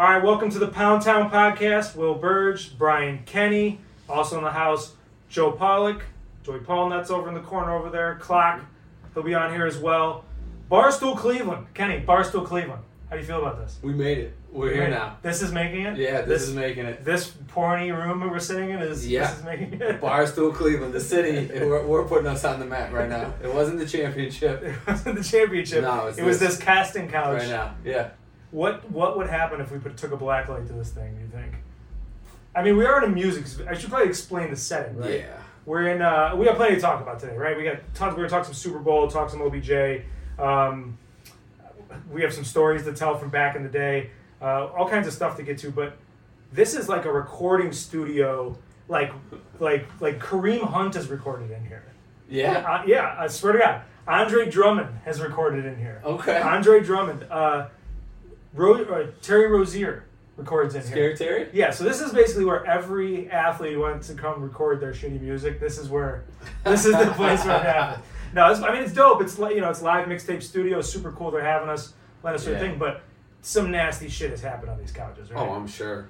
All right, welcome to the Pound Town Podcast. Will Burge, Brian Kenny, also in the house, Joe Pollock, Joey Paul Nuts over in the corner over there, Clock, he'll be on here as well. Barstool Cleveland, Kenny, Barstool Cleveland. How do you feel about this? We made it. We're here now. This is making it. Yeah, this, is making it. This porny room that we're sitting in is Yeah. this is making it. Barstool Cleveland, the city. We're, we're putting us on the map right now. It wasn't the championship. It wasn't the championship. No, it was this. this casting couch. Right now. Yeah. What what would happen if we put, took a black light to this thing? Do you think? I mean, we are in a music. I should probably explain the setting, right? Yeah. We're in. Uh, we got plenty to talk about today, right? We got tons. We're gonna talk some Super Bowl, talk some OBJ. Um, we have some stories to tell from back in the day. Uh, all kinds of stuff to get to, but this is like a recording studio, like like like Kareem Hunt has recorded in here. Yeah. Uh, yeah, I swear to God, Andre Drummond has recorded in here. Okay. Andre Drummond, uh, Ro- uh, Terry Rozier records in here. Scary Terry? Yeah, so this is basically where every athlete wants to come record their shitty music. This is where, this is the place where it happens. No, it's, I mean it's dope. It's you know it's live mixtape studio. Super cool. They're having us let us do a Yeah. thing, but some nasty shit has happened on these couches. Right? Oh, I'm sure.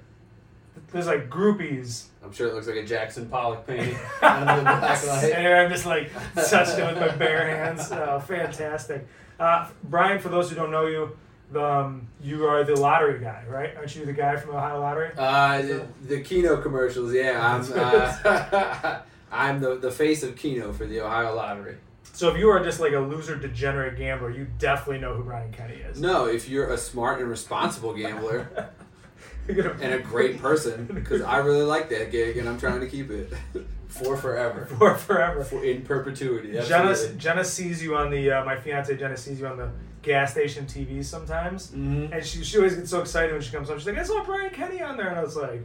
There's like groupies. I'm sure it looks like a Jackson Pollock painting under the black light. And I'm just like touched it with my bare hands. Oh, fantastic. Uh, Brian, for those who don't know you, um, you are the lottery guy, right? Aren't you the guy from Ohio Lottery? Uh, the, the Keno commercials, yeah. I'm, uh, I'm the, the face of Keno for the Ohio Lottery. So if you are just like a loser, degenerate gambler, you definitely know who Brian Kenny is. No, if you're a smart and responsible gambler and a great person, because I really like that gig and I'm trying to keep it for forever, for forever. for in perpetuity. Jenna. Jenna sees you on the uh, my fiance Jenna sees you on the gas station TV sometimes, Mhm. and she she always gets so excited when she comes on. She's like, "I saw Brian Kenny on there," and I was like,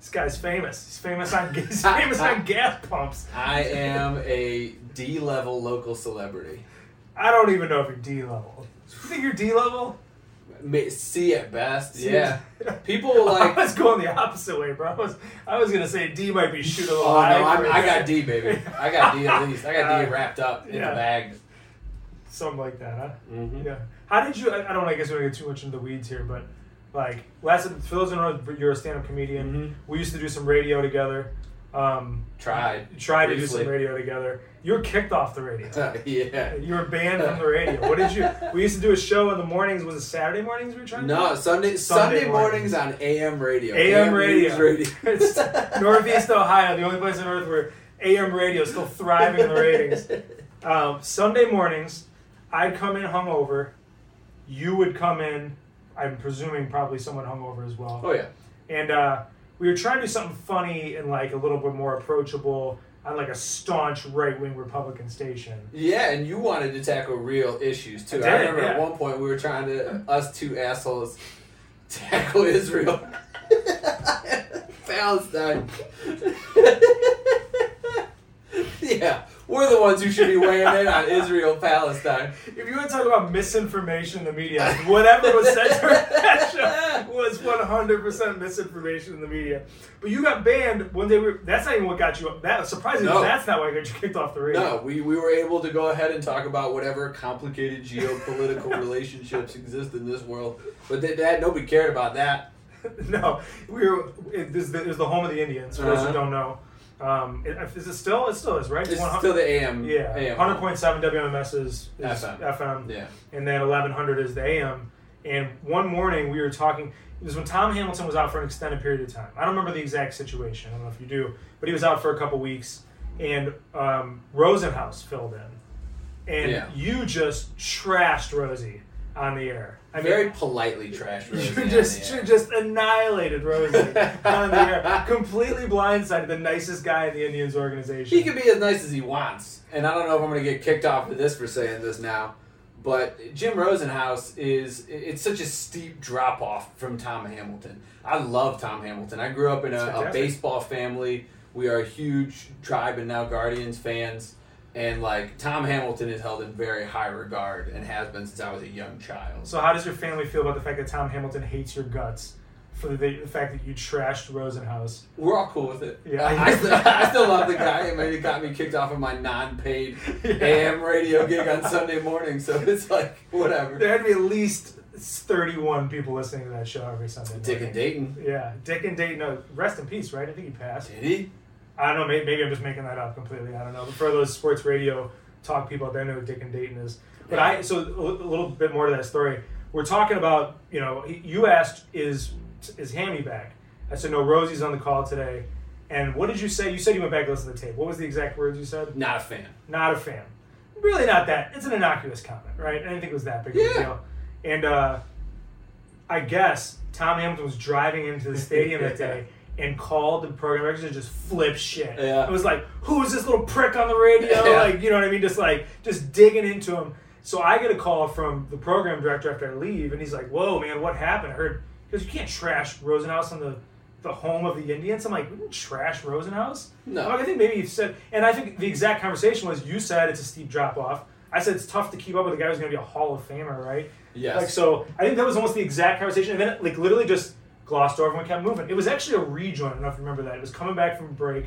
"This guy's famous. He's famous on he's famous on gas pumps." I am a D level local celebrity. I don't even know if you're D level. You think you're D level? C at best, C- yeah. People like. I was going the opposite way, bro. I was, I was gonna say D might be shoot a little Oh high. no, I'm, I got D, baby. I got D at least. I got D Uh, wrapped up in yeah. the bag. Something like that, huh? Mhm. Yeah. How did you? I I don't. I guess we don't get too much into the weeds here, but like last for those who know, you're a stand-up comedian. Mhm. We used to do some radio together. Um, Tried. tried to do some radio together. You were kicked off the radio. yeah. You were banned from the radio. What did you? We used to do a show in the mornings. Was it Saturday mornings we were trying? to No, Sunday Sunday Sunday, mornings. mornings on AM radio. AM radio. News radio. It's Northeast Ohio, the only place on earth where AM radio is still thriving in the ratings. Um, Sunday mornings, I'd come in hungover. You would come in. I'm presuming probably someone hungover as well. oh yeah. And uh, we were trying to do something funny and like a little bit more approachable on like a staunch right wing Republican station. Yeah, and you wanted to tackle real issues too. I I, remember yeah. at one point we were trying to us two assholes tackle Israel. Palestine. yeah, we're the ones who should be weighing in on Israel Palestine. If you want to talk about misinformation in the media, whatever was said during that show was 100% misinformation in the media. But you got banned when they were. That's not even what got you up. That surprisingly, No. that's not why what got you kicked off the radio. No, we, we were able to go ahead and talk about whatever complicated geopolitical relationships exist in this world. But that, that nobody cared about that. no, we were. It, this, is the, it was the home of the Indians. For those who Uh-huh. don't know, um, it, is it still? It still is, right? It's 100 still the AM. yeah, AM. hundred point seven WMMS is, is FM. FM. Yeah. and then 1100 is the AM. And one morning we were talking. It was when Tom Hamilton was out for an extended period of time. I don't remember the exact situation. I don't know if you do, but he was out for a couple weeks, and um, Rosenhaus filled in, and Yeah. you just trashed Rosie on the air. I mean, Very politely trashed Rosie. you just the air. you just annihilated Rosie on the air. Completely blindsided the nicest guy in the Indians organization. He can be as nice as he wants, and I don't know if I'm going to get kicked off of this for saying this now, but Jim Rosenhaus is it's such a steep drop off from Tom Hamilton. I love Tom Hamilton. I grew up in a, a baseball family. We are a huge Tribe and now Guardians fans, and like Tom Hamilton is held in very high regard and has been since I was a young child. So how does your family feel about the fact that Tom Hamilton hates your guts for the, the fact that you trashed Rosenhaus? We're all cool with it. Yeah. I, I still, I still love the guy. I mean, he got me kicked off of my non-paid AM radio gig on Sunday morning, so it's like whatever. There had to be at least it's 31 people listening to that show every Sunday. Dick morning. and Dayton. Yeah, Dick and Dayton. No, rest in peace, right? I think he passed. Did he? I don't know. Maybe, maybe I'm just making that up completely. I don't know. But for those sports radio talk people out there, know who Dick and Dayton is. But I so a little bit more to that story. We're talking about you know you asked is is Hammy back? I said no. Rosie's on the call today. And what did you say? You said you went back and listened to the tape. What was the exact words you said? Not a fan. Not a fan. Really not that. It's an innocuous comment, right? I didn't think it was that big of a deal. And uh, I guess Tom Hamilton was driving into the stadium that day and called the program director to just flip shit. Yeah. It was like, who is this little prick on the radio? Yeah. Like, you know what I mean? Just like, just digging into him. So I get a call from the program director after I leave, and he's like, whoa, man, what happened? I heard, because you can't trash Rosenhaus on the, the home of the Indians. I'm like, we didn't trash Rosenhaus. No. Like, I think maybe you said, and I think the exact conversation was you said it's a steep drop off. I said it's tough to keep up with a guy who's going to be a Hall of Famer, right? Yes. Like so, I think that was almost the exact conversation, and then like literally just glossed over and kept moving. It was actually a rejoin. I don't know if you remember that. It was coming back from a break.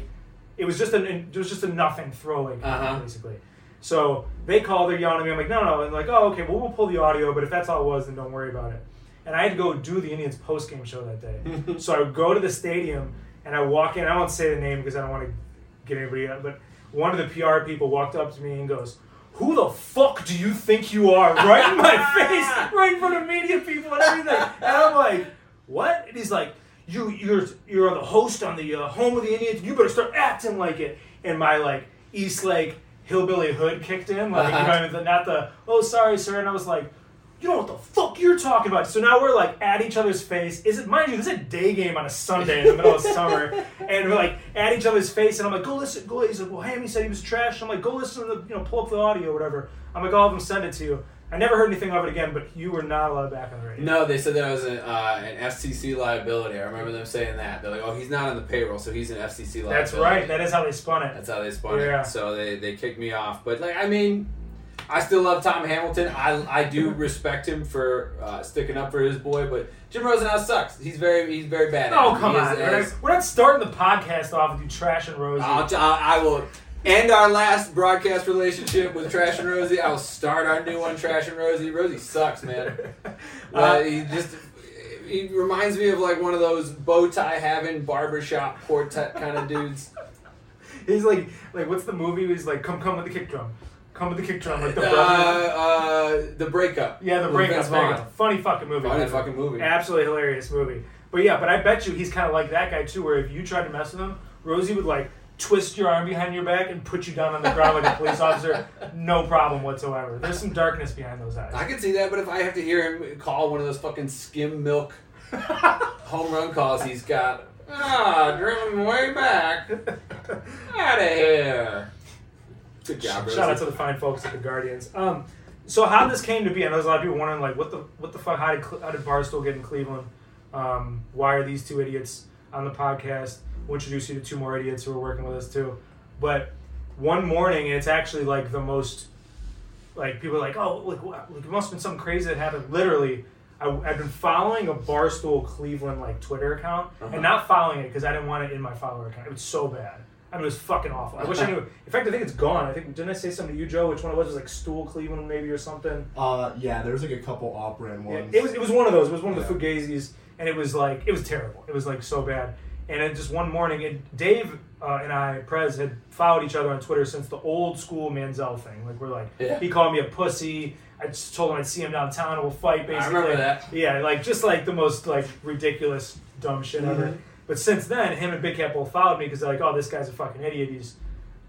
It was just an it was just a nothing throwing Uh-huh. basically. So they called. They're yelling at me. I'm like, no, no. And like, oh, okay. Well, we'll pull the audio, but if that's all it was, then don't worry about it. And I had to go do the Indians post game show that day. so I would go to the stadium and I walk in. I won't say the name because I don't want to get anybody up, But one of the PR people walked up to me and goes, "Who the fuck do you think you are?" Right in my face, right in front of media people and everything. And I'm like, "What?" And he's like, "You, you're, you're the host on the uh, home of the Indians. You better start acting like it." And my like Eastlake hillbilly hood kicked in, like Uh-huh. you know, not the "Oh, sorry, sir." And I was like. You know what the fuck you're talking about? So now we're like at each other's face. Is it mind you? This is a day game on a Sunday in the middle of summer, and we're like at each other's face. And I'm like, go listen. Go. He's like, well, Hammy said he was trash. I'm like, go listen to the, you know, pull up the audio, or whatever. I'm like, I'll have him send it to you. I never heard anything of it again, but you were not allowed back on the radio. No, they said that I was an, uh, an FCC liability. I remember them saying that. They're like, "Oh, he's not on the payroll, so he's an FCC liability." That's right. That is how they spun it. That's how they spun Yeah. it. So they, they kicked me off. But like, I mean, I still love Tom Hamilton. I I do respect him for uh, sticking up for his boy. But Jim Rosenhaus sucks. He's very he's very bad. Oh it. come on! is We're not, we're not starting the podcast off with you trash and Rosie. I'll, I I will end our last broadcast relationship with Trash and Rosie. I'll start our new one, Trash and Rosie. Rosie sucks, man. Uh, Uh, he just he reminds me of like one of those bow tie having barbershop quartet kind of dudes. he's like, like what's the movie? He's like, come, come with the kick drum, come with the kick drum, like the Uh, brother. uh, the breakup. Yeah, the breakup. Vince There you Vaughn. go. Funny fucking movie. Funny man. fucking movie. Absolutely hilarious movie. But yeah, but I bet you he's kind of like that guy too. Where if you tried to mess with him, Rosie would like twist your arm behind your back and put you down on the ground like a police officer. No problem whatsoever. There's some darkness behind those eyes. I can see that, but if I have to hear him call one of those fucking skim milk home run calls he's got, ah, driven way back, out of here. Good job, Rosie. Shout out to the fine folks at the Guardians. Um, so how this came to be? I know there's a lot of people wondering like, what the what the fuck? How did how did Barstool get in Cleveland? Um, why are these two idiots on the podcast? We'll introduce you to two more idiots who are working with us too. But one morning, and it's actually like the most like people are like, oh, like, like it must have been something crazy that happened. Literally, I, I've been following a Barstool Cleveland like Twitter account Uh-huh. and not following it because I didn't want it in my follower account. It was so bad. I mean, it was fucking awful. I wish I knew. In fact, I think it's gone. I think didn't I say something to you, Joe? Which one it was? It was like Stool Cleveland, maybe or something. Uh, yeah, there's like a couple off-brand Yeah, ones. it was it was one of those. It was one of the Fugazis, and it was like it was terrible. It was like so bad. And it just one morning, and Dave uh, and I, Prez, had followed each other on Twitter since the old school Manziel thing. Like we're like, Yeah. he called me a pussy. I just told him I'd see him downtown and we'll fight. Basically, I remember that. Yeah, like just like the most like ridiculous dumb shit ever. Mhm. But since then, him and Big Cat both followed me because they're like, oh, this guy's a fucking idiot. He's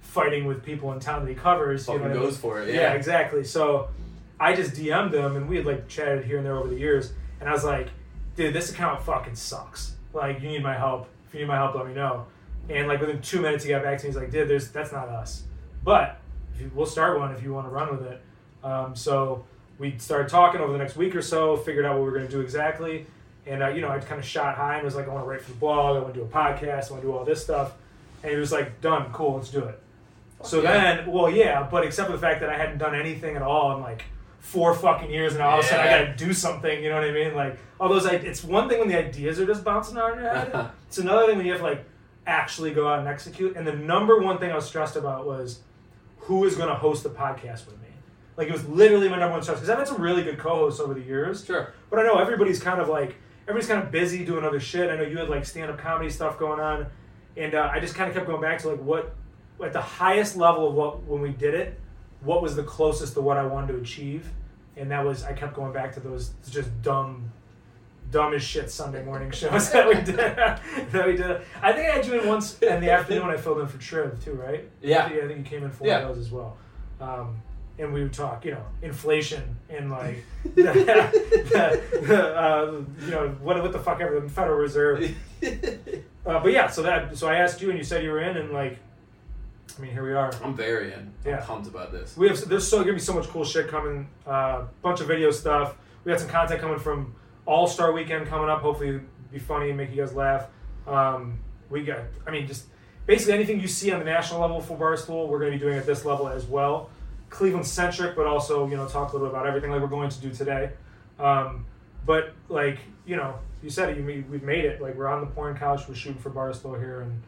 fighting with people in town that he covers. you know Fucking what I mean? goes for it. Yeah. Yeah. exactly. So I just DM'd him and we had like chatted here and there over the years. And I was like, dude, this account fucking sucks. Like, you need my help. If you need my help, let me know. And like within two minutes, he got back to me. He's like, dude, there's that's not us. But if you, we'll start one if you want to run with it. Um, so we started talking over the next week or so, figured out what we were going to do exactly. And, uh, you know, I kind of shot high and was like, I want to write for the blog. I want to do a podcast. I want to do all this stuff. And he was like, done, cool, let's do it. So yeah. then, well, yeah, but except for the fact that I hadn't done anything at all in like four fucking years, and all of a sudden I got to do something. You know what I mean? Like all those, i- it's one thing when the ideas are just bouncing around your head. it's another thing when you have to like actually go out and execute. And the number one thing I was stressed about was who is going to host the podcast with me. Like it was literally my number one stress because I've had some really good co-hosts over the years. Sure. But I know everybody's kind of like everybody's kind of busy doing other shit. I know you had like stand-up comedy stuff going on, and uh, I just kind of kept going back to like what at the highest level of what when we did it, what was the closest to what I wanted to achieve, and that was I kept going back to those just dumb. Dumb as shit Sunday morning shows that we did. that we did. I think I had you in once in the afternoon. When I filled in for Triv too, right? Yeah. I think, I think you came in for Yeah. those as well. Um, and we would talk, you know, inflation and like, the, the, the, uh, you know, what what the fuck ever the Federal Reserve. Uh, but yeah, so that so I asked you and you said you were in and like, I mean here we are. I'm very in. Yeah. I'm pumped about this. We have there's so gonna be so much cool shit coming. Uh, bunch of video stuff. We got some content coming from All Star Weekend coming up. Hopefully, it'll be funny and make you guys laugh. Um, we got. I mean, just basically anything you see on the national level for Barstool, we're gonna be doing at this level as well. Cleveland centric, but also you know talk a little bit about everything like we're going to do today. Um, but like you know, you said it. You we've made it. Like we're on the porn couch. We're shooting for Barstool here, and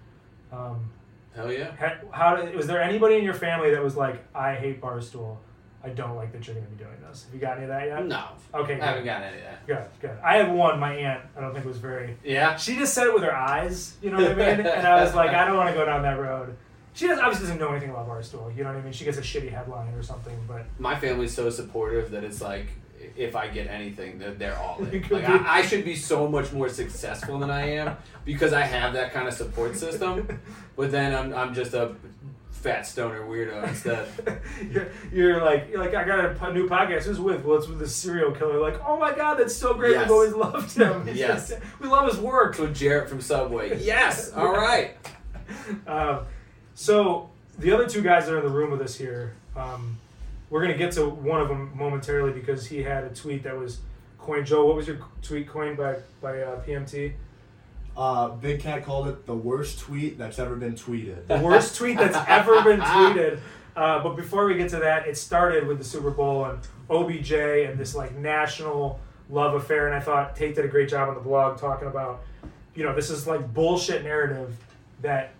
um, Hell yeah. Ha- How did, was there anybody in your family that was like, I hate Barstool. I don't like that you're going to be doing this. Have you got any of that yet? No. Okay, I haven't good. gotten any of that. good, good. I have one. My aunt. I don't think was very. Yeah. She just said it with her eyes. You know what I mean? and I was like, I don't want to go down that road. She does, obviously doesn't know anything about Barstool. You know what I mean? She gets a shitty headline or something, but My family's so supportive that it's like if I get anything, they're, they're all in. Like I, I should be so much more successful than I am because I have that kind of support system. But then I'm, I'm just a fat stoner weirdo instead. you're, you're like, you're like, I got a new podcast. Who's with? Well, it's with the serial killer. Like, oh my god, that's so great. Yes. We've always loved him. He's Yes. just- we love his work. So Jared from Subway. Yes. All right. Um, so the other two guys that are in the room with us here, um, we're gonna get to one of them momentarily because he had a tweet that was coined. Joe, what was your tweet coined by by uh, PMT? Uh, Big Cat called it the worst tweet that's ever been tweeted. The worst tweet that's ever been tweeted. Uh, but before we get to that, it started with the Super Bowl and OBJ and this like national love affair. And I thought Tate did a great job on the blog talking about, you know, this is like bullshit narrative that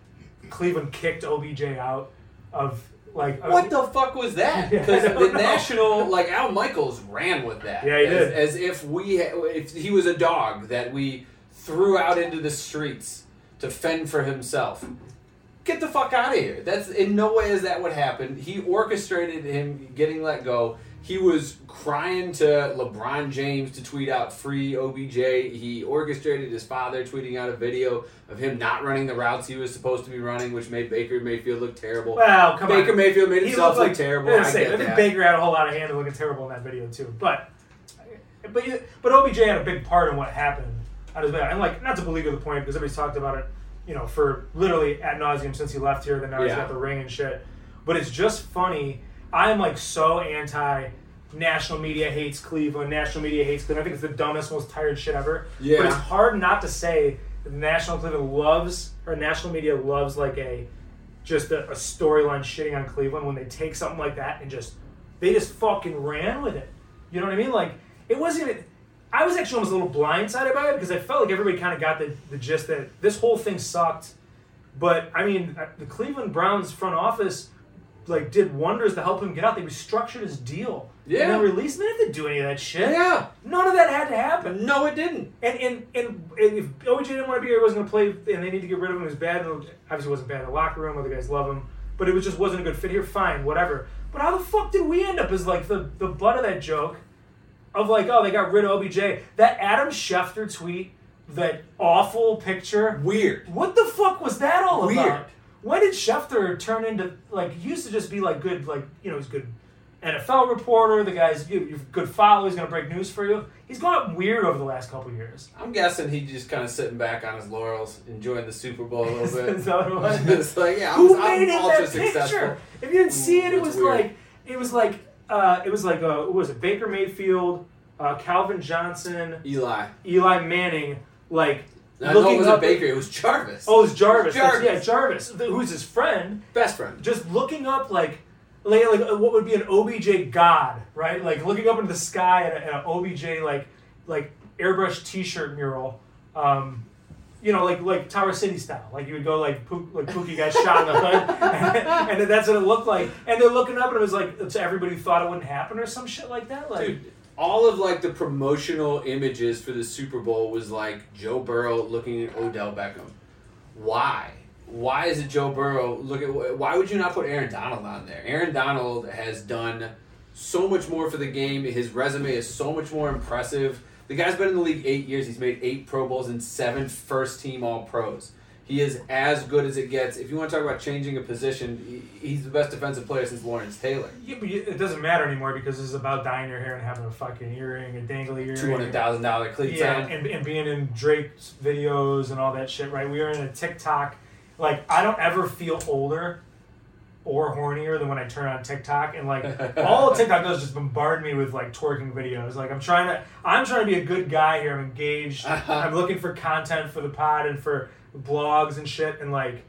Cleveland kicked OBJ out of like What the fuck was that? Because don't the know. national, like Al Michaels, ran with that. Yeah, he as, did. As if we, if he was a dog that we threw out into the streets to fend for himself. Get the fuck out of here. That's in no way is that what happened. He orchestrated him getting let go. He was crying to LeBron James to tweet out free OBJ. He orchestrated his father tweeting out a video of him not running the routes he was supposed to be running, which made Baker Mayfield look terrible. Well, come on. Baker on. Mayfield made He himself look terrible. I, say, I think. Baker had a whole lot of hand in looking terrible in that video too. But but but OBJ had a big part in what happened out of that. And like not to belittle the point because everybody's talked about it, you know, for literally ad nauseum since he left here. Then now he's Yeah. got the ring and shit. But it's just funny. I'm like so anti. National media hates Cleveland. National media hates Cleveland. I think it's the dumbest, most tired shit ever. Yeah. But it's hard not to say that the national Cleveland loves or national media loves like a just a, a storyline shitting on Cleveland when they take something like that and just they just fucking ran with it. You know what I mean? Like it wasn't even. I was actually almost a little blindsided by it because I felt like everybody kind of got the, the gist that this whole thing sucked. But I mean, the Cleveland Browns front office like did wonders to help him get out. They restructured his deal. Yeah. And then released. They didn't have to do any of that shit. Yeah. None of that had to happen. No, it didn't. And and and if OJ didn't want to be here, he wasn't going to play, and they need to get rid of him. It was bad. and Obviously, it wasn't bad in the locker room. Other guys love him, but it was just wasn't a good fit here. Fine, whatever. But how the fuck did we end up as like the the butt of that joke? Of like, oh, they got rid of OBJ. That Adam Schefter tweet, that awful picture. Weird. What the fuck was that all Weird. about? When did Schefter turn into like he used to just be like good, like you know, he's good NFL reporter. The guy's you, you're good follow. He's gonna break news for you. He's gone weird over the last couple years. I'm guessing he just kind of sitting back on his laurels, enjoying the Super Bowl a little bit. Is that what it was? it's like, yeah, I'm, Who I'm made it ultra that successful. picture? If you didn't see it, it was weird. like it was like uh, it was like uh, what was it? Baker Mayfield, uh, Calvin Johnson, Eli. Eli Manning, like I know it looking wasn't. Baker, it was Jarvis. Oh, it's Jarvis. That's- Jarvis. Yeah, Jarvis, who's his friend. Best friend. just looking up like like, like uh, what would be an OBJ god, right? Like looking up into the sky at an OBJ like like airbrush T-shirt mural. Um, you know, like like Tower City style. Like you would go like Pook, like Pookie got shot in the hood, and, then that's what it looked like. And they're looking up, and it was like it's everybody thought it wouldn't happen or some shit like that. Like, Dude, all of like the promotional images for the Super Bowl was like Joe Burrow looking at Odell Beckham. Why? Why is it Joe Burrow? Look at why would you not put Aaron Donald on there? Aaron Donald has done so much more for the game. His resume is so much more impressive. The guy's been in the league eight years. He's made eight Pro Bowls and seven first team All Pros. He is as good as it gets. If you want to talk about changing a position, he's the best defensive player since Lawrence Taylor. Yeah, but it doesn't matter anymore because it's about dyeing your hair and having a fucking earring, a dangly earring. Two hundred thousand dollar cleats yeah, and, and being in Drake's videos and all that shit, right? We are in a TikTok. Like, I don't ever feel older or hornier than when I turn on TikTok and like all TikTok does is just bombard me with like twerking videos. Like I'm trying to I'm trying to be a good guy here. I'm engaged. Uh-huh. I'm looking for content for the pod and for blogs and shit and like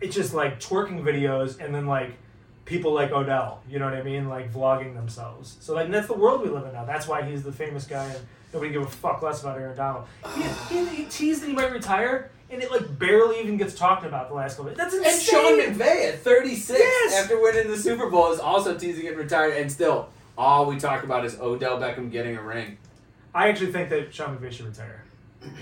it's just like twerking videos and then like people like Odell, you know what I mean? Like vlogging themselves. So like that's the world we live in now. That's why he's the famous guy and nobody give a fuck less about Aaron Donald. He, he, he teased that he might retire and it like barely even gets talked about the last couple. Of, that's insane. And Sean McVay at 36 Yes! after winning the Super Bowl is also teasing getting retired, and still all we talk about is Odell Beckham getting a ring. I actually think that Sean McVay should retire.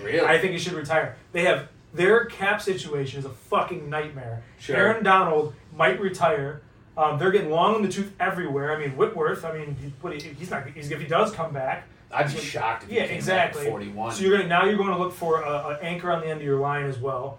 Really? I think he should retire. They have their cap situation is a fucking nightmare. Sure. Aaron Donald might retire. Um, they're getting long in the tooth everywhere. I mean, Whitworth. I mean, he, what, he- he's not. He's, if he does come back, I'd be shocked if he yeah, came exactly. back at 41. So you're gonna now you're going to look for an anchor on the end of your line as well.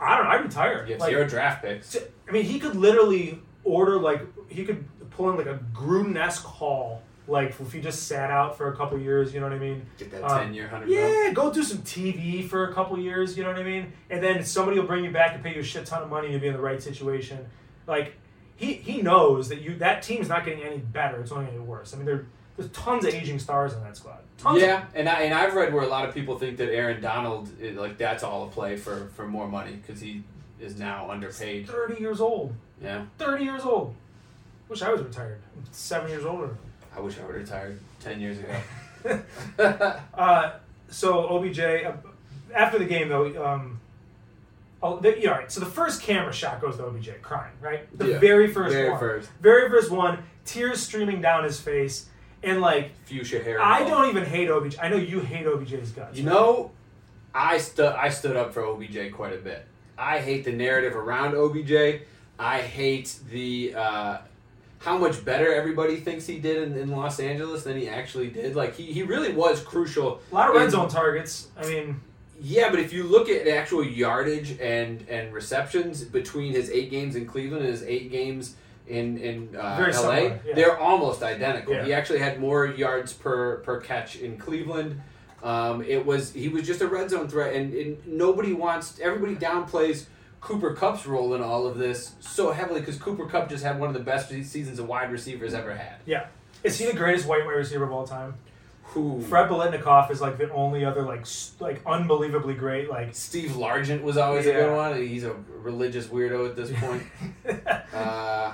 I, don't. know. I retire. have Like, zero draft picks. I mean, he could literally order like he could pull in like a Gruden-esque haul. Like if he just sat out for a couple years, you know what I mean? Get that Um, 10 year, 100. Yeah, go do some TV for a couple years, you know what I mean? And then somebody will bring you back and pay you a shit ton of money to be in the right situation. Like he he knows that you that team's not getting any better; it's only getting worse. I mean, there there's tons of aging stars in that squad. Tons Yeah, and I and I've read where a lot of people think that Aaron Donald, like that's all a play for for more money because he is now of underpaid. thirty years old. Yeah, Thirty years old. Wish I was retired. I'm seven years older. I wish I would have retired ten years ago. Uh, so OBJ uh, after the game though, um, oh, the, yeah, all right. So the first camera shot goes to OBJ crying, right? The Yeah, very first very one, first. very first one, tears streaming down his face, and like Fuchsia hair. I don't even hate OBJ. I know you hate OBJ's guts. You know, I stood I stood up for OBJ quite a bit. I hate the narrative around OBJ. I hate the uh, how much better everybody thinks he did in, in Los Angeles than he actually did. Like he, he really was crucial. a lot of red in- zone targets. I mean, Yeah, but if you look at actual yardage and and receptions between his eight games in Cleveland and his eight games in in uh, LA, yeah. they're almost identical. Yeah. He actually had more yards per per catch in Cleveland. Um, it was he was just a red zone threat, and, and nobody wants. Everybody downplays Cooper Kupp's role in all of this so heavily because Cooper Kupp just had one of the best seasons a wide receivers ever had. yeah, is he the greatest white wide receiver of all time? Who Fred Biletnikoff is like the only other like like unbelievably great like. Steve Largent was always a good one. He's a religious weirdo at this point. Uh,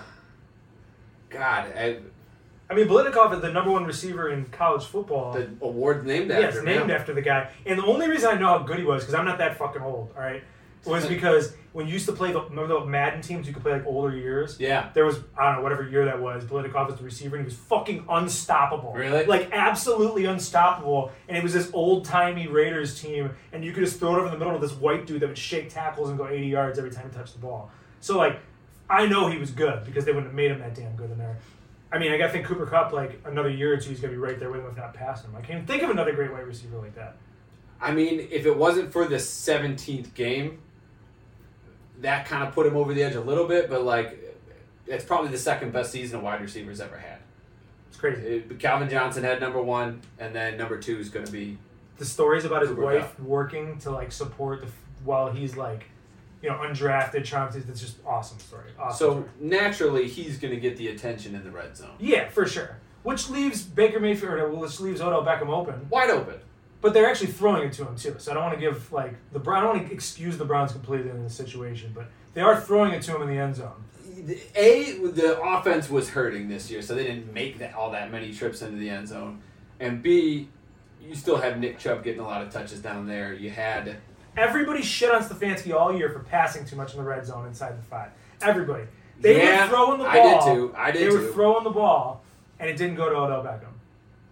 God, I, I mean, Biletnikoff is the number one receiver in college football. the award's named after him. named after the guy. And the only reason I know how good he was, because I'm not that fucking old, all right, was because when you used to play the remember the Madden teams, you could play like older years. Yeah. There was I don't know whatever year that was. Biletnikoff was the receiver, and he was fucking unstoppable. Really? Like absolutely unstoppable. And it was this old timey Raiders team, and you could just throw it over the middle of this white dude that would shake tackles and go 80 yards every time he touched the ball. So like, I know he was good because they wouldn't have made him that damn good in. I mean, I gotta think Cooper Kupp like another year or two, he's gonna be right there with him, if not past him. I can't think of another great wide receiver like that. I mean, if it wasn't for the 17th game, that kind of put him over the edge a little bit, but like, it's probably the second best season a wide receiver's ever had. It's crazy. It- Calvin Johnson had number one, and then number two is going to be. the stories about his Cooper wife working to like support the while he's like, you know, undrafted, to. It's just awesome story. Awesome. So story. naturally, he's going to get the attention in the red zone. yeah, for sure. Which leaves Baker Mayfield, or which leaves Odell Beckham open. Wide open. But they're actually throwing it to him too. So I don't want to give like the Brown. I don't want to excuse the Browns completely in this situation, but they are throwing it to him in the end zone. A, the offense was hurting this year, so they didn't make that all that many trips into the end zone. And B, you still have Nick Chubb getting a lot of touches down there. You had Everybody shit on Stefanski all year for passing too much in the red zone inside the five. Everybody. They Yeah, were throwing the ball. I did too. I did they were throwing the ball, and it didn't go to Odell Beckham.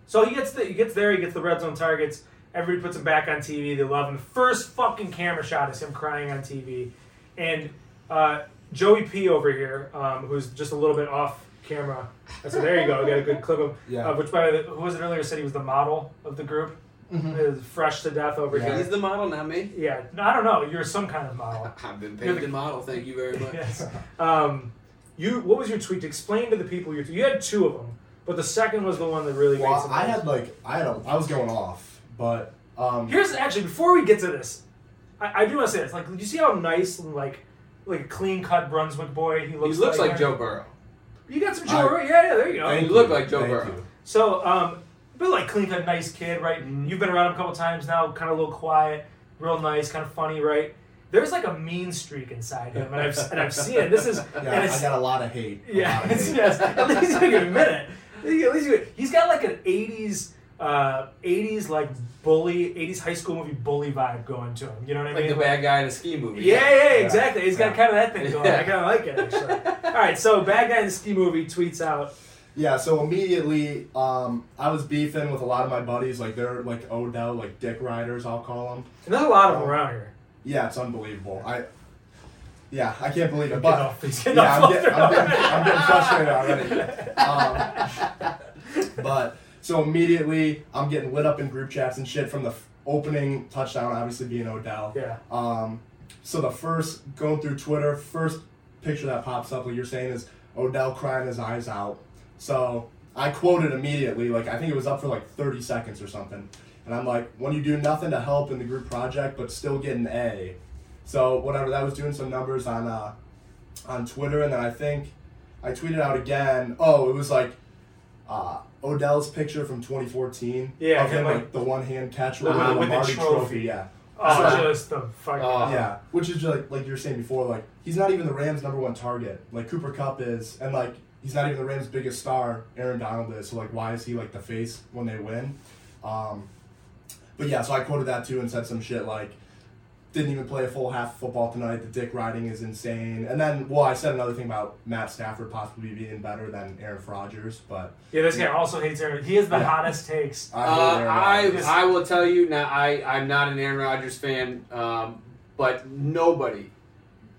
So he gets the, he gets there. He gets the red zone targets. Everybody puts him back on TV. They love him. The first fucking camera shot is him crying on TV, and uh, Joey P over here, um, who's just a little bit off camera. So there you go. We got a good clip of Yeah. uh, which by the way, who was it earlier said he was the model of the group. Is fresh to death over Yeah. here. He's the model, not me. Yeah, no, I don't know. You're some kind of model. I've been You're paid the- the model. Thank you very much. yes. Um, you. What was your tweet? Explain to the people your. You had two of them, but the second was the one that really made Well, some. I had like I had a, I was going off, but um, Here's actually before we get to this, I, I do want to say this. Like, you see how nice and like like a clean cut Brunswick boy he looks. He looks. looks like Joe Burrow. You got some I- Burrow. yeah, yeah. There you go. thank You look like Joe thank Burrow. you. So, um, but like clean cut, nice kid, right? Mhm. You've been around him a couple times now, kind of a little quiet, real nice, kind of funny, right? There's like a mean streak inside him, and I've and I've seen it. This is and Yeah, it's, I got a lot of hate. yeah, of hate. yes. At least you can admit it. At least you, he's got like an '80s, uh, '80s like bully, '80s high school movie bully vibe going to him. You know what I Like mean? Like the bad guy in a ski movie. Yeah, yeah, exactly. He's got Yeah. kind of that thing going. Yeah. I kind of like it actually. All right, so bad guy in the ski movie tweets out. Yeah, so immediately, um, I was beefing with a lot of my buddies. Like they're like Odell, like dick riders, I'll call them. And there's a lot of them around here. Yeah, it's unbelievable. I, yeah, I can't believe it. Get But off, getting yeah, I'm getting, I'm, getting, I'm getting frustrated already. Um, but so immediately, I'm getting lit up in group chats and shit from the f- opening touchdown, obviously being Odell. Yeah. Um, so the first going through Twitter, first picture that pops up, like you're saying, is Odell crying his eyes out. So I quoted immediately, like I think it was up for like 30 seconds or something, and I'm like, when you do nothing to help in the group project but still get an A. So whatever, that was doing some numbers on uh, on Twitter, and then I think I tweeted out again. Oh, it was like uh, Odell's picture from 2014 Yeah, of him like, like- the one hand catch With the with the Lombardi trophy. Yeah. Oh, So- just the fucking. Oh. Yeah, which is like like you were saying before, like he's not even the Rams' number one target. Like Cooper Kupp is, and like he's not even the Rams' biggest star. Aaron Donald is. So like, why is he like the face when they win? Um, but yeah, so I quoted that too and said some shit like, didn't even play a full half of football tonight. The dick riding is insane. And then, well, I said another thing about Matt Stafford possibly being better than Aaron Rodgers, but Yeah, this guy also hates Aaron. He is the Yeah. hottest takes. I Uh, I I will tell you now. I I'm not an Aaron Rodgers fan, um, but nobody,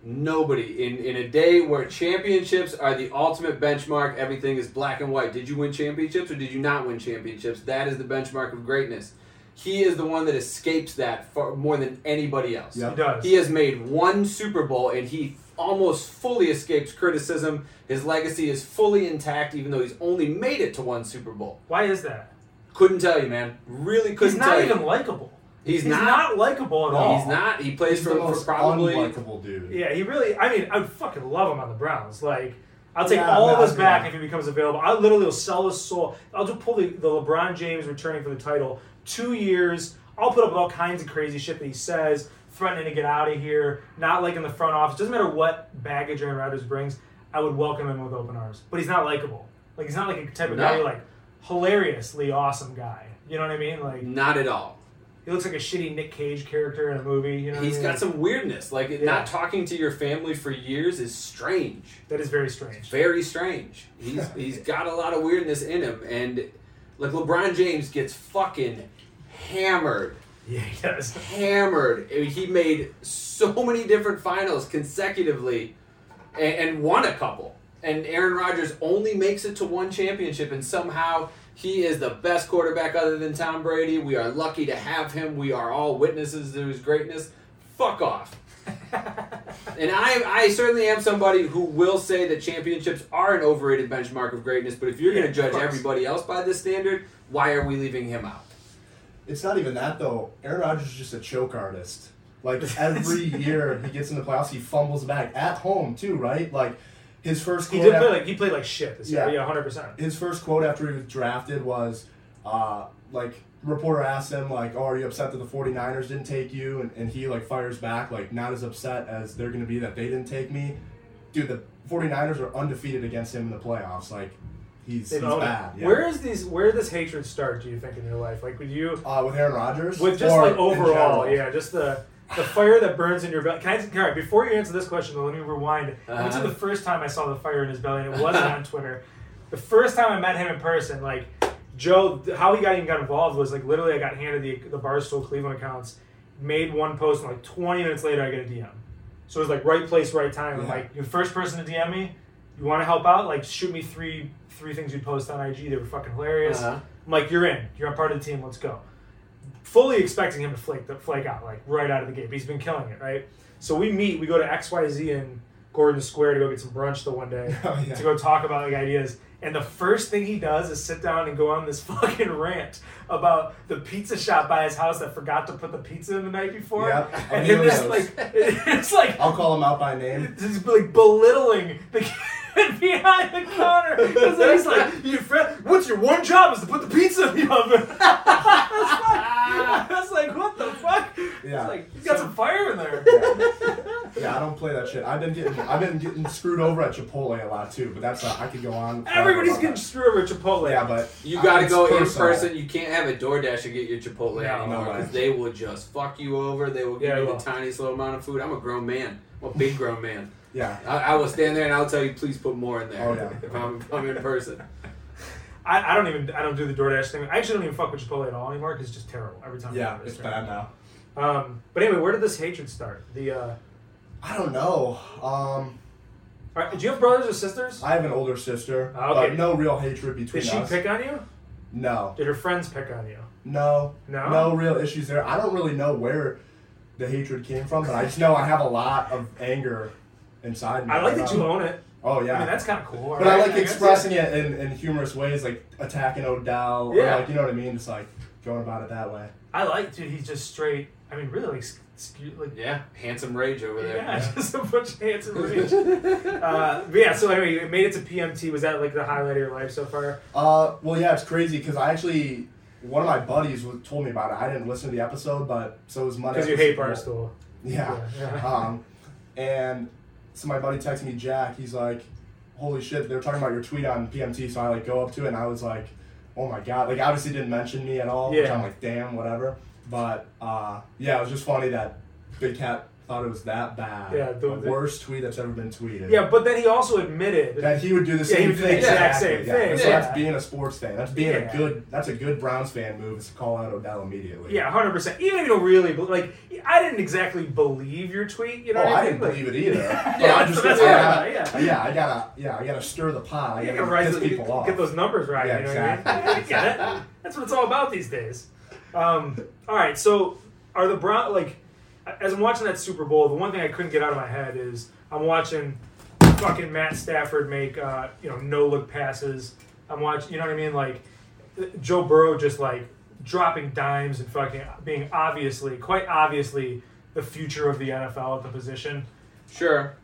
nobody in in a day where championships are the ultimate benchmark. Everything is black and white. Did you win championships or did you not win championships? That is the benchmark of greatness. He is the one that escapes that far more than anybody else. Yep. He does. He has made one Super Bowl and he almost fully escapes criticism. His legacy is fully intact, even though he's only made it to one Super Bowl. Why is that? Couldn't tell you, man. Really couldn't He's not tell even you. likable. He's, He's not. not likable at No, all. He's not. He plays he's for, the for most probably. unlikable dude. Yeah, he really. I mean, I fucking love him on the Browns. Like, I'll take Yeah, all no, of this back if he becomes available. I literally will sell his soul. I'll just pull the, the LeBron James returning for the title. Two years. I'll put up all kinds of crazy shit that he says, threatening to get out of here, not like in the front office. Doesn't matter what baggage Aaron Rodgers brings. I would welcome him with open arms. But he's not likable. Like he's not like a type of guy No. you're like hilariously awesome guy. You know what I mean? Like Not at all. He looks like a shitty Nick Cage character in a movie. You know, what I mean? got some weirdness. Like Yeah. not talking to your family for years is strange. that is very strange. Very strange. He's he's got a lot of weirdness in him, and like LeBron James gets fucking hammered, Yeah, he does. hammered. He made so many different finals consecutively, and, and won a couple. And Aaron Rodgers only makes it to one championship, and somehow he is the best quarterback other than Tom Brady. We are lucky to have him. We are all witnesses to his greatness. Fuck off. And I, I certainly am somebody who will say that championships are an overrated benchmark of greatness. But if you're Yeah, going to judge everybody else by this standard, why are we leaving him out? It's not even that though. Aaron Rodgers is just a choke artist. Like every year he gets in the playoffs, he fumbles back at home too, right? Like his first He quote did after, play like he played like shit this year. Yeah. Yeah, hundred percent. his first quote after he was drafted was uh, like reporter asked him like, "Oh, are you upset that the 49ers didn't take you?" And, and he like fires back like, "Not as upset as they're going to be that they didn't take me." Dude, the 49ers are undefeated against him in the playoffs. Like he's, he's bad. Yeah. Where is these? Where did this hatred start? Do you think in your life? Like with you, uh, with Aaron Rodgers? with just like overall, yeah, just the The fire that burns in your belly. Can I, all right, before you answer this question, though, let me rewind. I went to Uh-huh. the first time I saw the fire in his belly, and it wasn't on Twitter. The first time I met him in person, like Joe, how he got even got involved was like literally I got handed the the Barstool Cleveland accounts, made one post, and like 20 minutes later I get a DM. So it was like right place, right time. I'm like, you're the first person to DM me. You want to help out? Like, shoot me three three things you'd post on IG. They were fucking hilarious. Uh-huh. I'm like, you're in. You're a part of the team. Let's go. Fully expecting him to flake the flake out like right out of the gate. But he's been killing it, right? So we meet. We go to XYZ in Gordon Square to go get some brunch the one day Oh, yeah. to go talk about like ideas. And the first thing he does is sit down and go on this fucking rant about the pizza shop by his house that forgot to put the pizza in the night before. Yep, And I'm him just like it's like I'll call him out by name. He's like belittling the behind the counter. 'Cause then he's like, "Your friend, what's your one job is to put the pizza in the oven." I was like, "What the fuck?" Yeah. It's like you got some fire in there. Yeah, I don't play that shit. I've been getting I've been getting screwed over at Chipotle a lot too, but that's uh, I could go on. Everybody's about getting that. screwed over at Chipotle. Yeah, but You gotta it's go in person. You can't have a DoorDash to get your Chipotle No, anymore no because they will just fuck you over. They will give Yeah, you the tiniest little amount of food. I'm a grown man. I'm a big grown man. Yeah. I, I will stand there and I'll tell you, please put more in there Oh, yeah. if, I'm, if I'm in person. I, I don't even I don't do the DoorDash thing. I actually don't even fuck with Chipotle at all anymore because it's just terrible every time. Yeah, it's this bad now. Um, but anyway, where did this hatred start? The uh, I don't know. Um, all right, do you have brothers or sisters? I have an older sister, okay. but no real hatred between Did she us. pick on you? no, Did her friends pick on you? no, No? no real issues there. I don't really know where the hatred came from, but I just know I have a lot of anger inside me. I like don't that you own it. Oh yeah. I mean, that's kind of cool. But I alright, like guess, expressing it in, in humorous ways, like attacking Odell, Yeah. or like you know what I mean. Just like going about it that way. I like, dude. He's just straight. I mean, really, like, skew- like Yeah, handsome rage over there. yeah, just a bunch of handsome rage. uh, but yeah. So anyway, you made it to PMT. Was that like the highlight of your life so far? Uh, well, yeah, it's crazy because I actually one of my buddies told me about it. I didn't listen to the episode, but so it was Monday. Because you hate Super Barstool. Yeah. Yeah, yeah. Um, and so my buddy texted me, Jack. He's like, "Holy shit!" They were talking about your tweet on PMT. So I like go up to it and I was like, "Oh my god!" Like obviously didn't mention me at all. Which Yeah. I'm like, "Damn, whatever." But uh, yeah, it was just funny that Big Cat thought it was that bad. Yeah, the- the, worst tweet that's ever been tweeted. Yeah, but then he also admitted. That he would do the Yeah, he same do the thing. exact exactly, same yeah. thing, And So yeah. that's being a sports fan. That's being Yeah. a good. That's a good Browns fan move. Is to call out Odell immediately. yeah, hundred percent. Even if you don't really like, I didn't exactly believe your tweet. You know Oh, what I didn't Like- believe it either. But Yeah, I just that's I gotta, yeah. yeah, I gotta, yeah, I gotta stir the pot. I gotta gotta rise piss to- people off. get those numbers right. Yeah, you know exactly. what I mean? Get it. That's what it's all about these days. Um, all right, so are the Brown like? As I'm watching that Super Bowl, the one thing I couldn't get out of my head is I'm watching fucking Matt Stafford make uh, you know no look passes. I'm watching, you know what I mean? Like Joe Burrow just like dropping dimes and fucking being obviously, quite obviously, the future of the NFL at the position. Sure.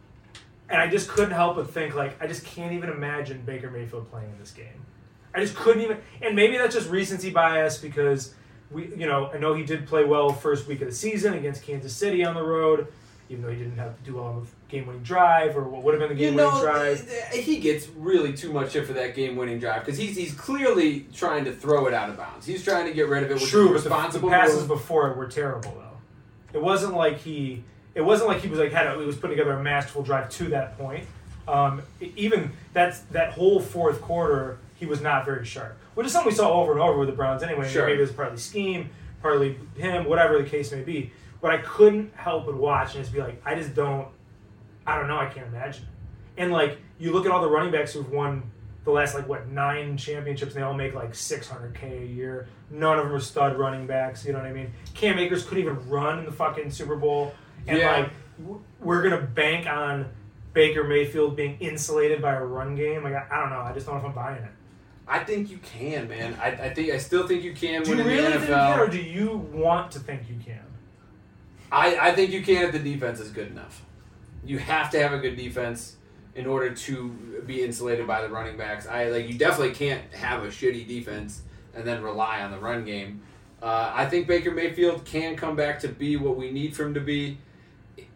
And I just couldn't help but think, like, I just can't even imagine Baker Mayfield playing in this game. I just couldn't even. And maybe that's just recency bias because we, you know, I know he did play well first week of the season against Kansas City on the road, even though he didn't have to do well on the game-winning drive or what would have been the game-winning know, drive. he gets really too much shit for that game-winning drive because he's he's clearly trying to throw it out of bounds. He's trying to get rid of it. Which True, but the, the responsible. passes move. before it were terrible though. It wasn't like he. It wasn't like he was like had a, he was putting together a masterful drive to that point. Um, even that's that whole fourth quarter, he was not very sharp, which is something we saw over and over with the Browns anyway. Sure. Maybe it was partly scheme, partly him, whatever the case may be. But I couldn't help but watch and just be like, I just don't. I don't know. I can't imagine. And like you look at all the running backs who've won the last like what nine championships, and they all make like six hundred k a year. None of them are stud running backs. You know what I mean? Cam Akers couldn't even run in the fucking Super Bowl, and Yeah. like we're gonna bank on Baker Mayfield being insulated by a run game. Like I, I don't know. I just don't know if I'm buying it. I think you can, man. I, I think I still think you can Do win you in really the think you NFL. can, or do you want to think you can? I, I think you can if the defense is good enough. You have to have a good defense in order to be insulated by the running backs. I like you definitely can't have a shitty defense and then rely on the run game. Uh, I think Baker Mayfield can come back to be what we need for him to be.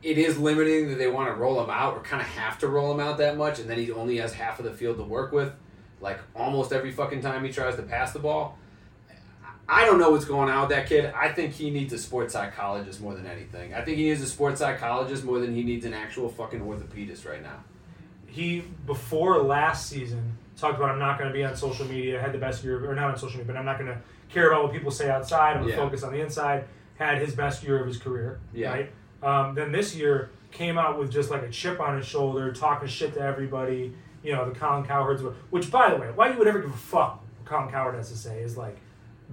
It is limiting that they want to roll him out or kind of have to roll him out that much, and then he only has half of the field to work with, like almost every fucking time he tries to pass the ball. I don't know what's going on with that kid. I think he needs a sports psychologist more than anything. I think he needs a sports psychologist more than he needs an actual fucking orthopedist right now. he before last season talked about I'm not going to be on social media. Had the best year, or not on social media, but I'm not going to care about what people say outside. I'm going to Yeah. focus on the inside. Had his best year of his career. Yeah. Right. Um, then this year came out with just like a chip on his shoulder, talking shit to everybody. You know the Colin Cowherd's, which by the way, why you would ever give a fuck what Colin Cowherd has to say is like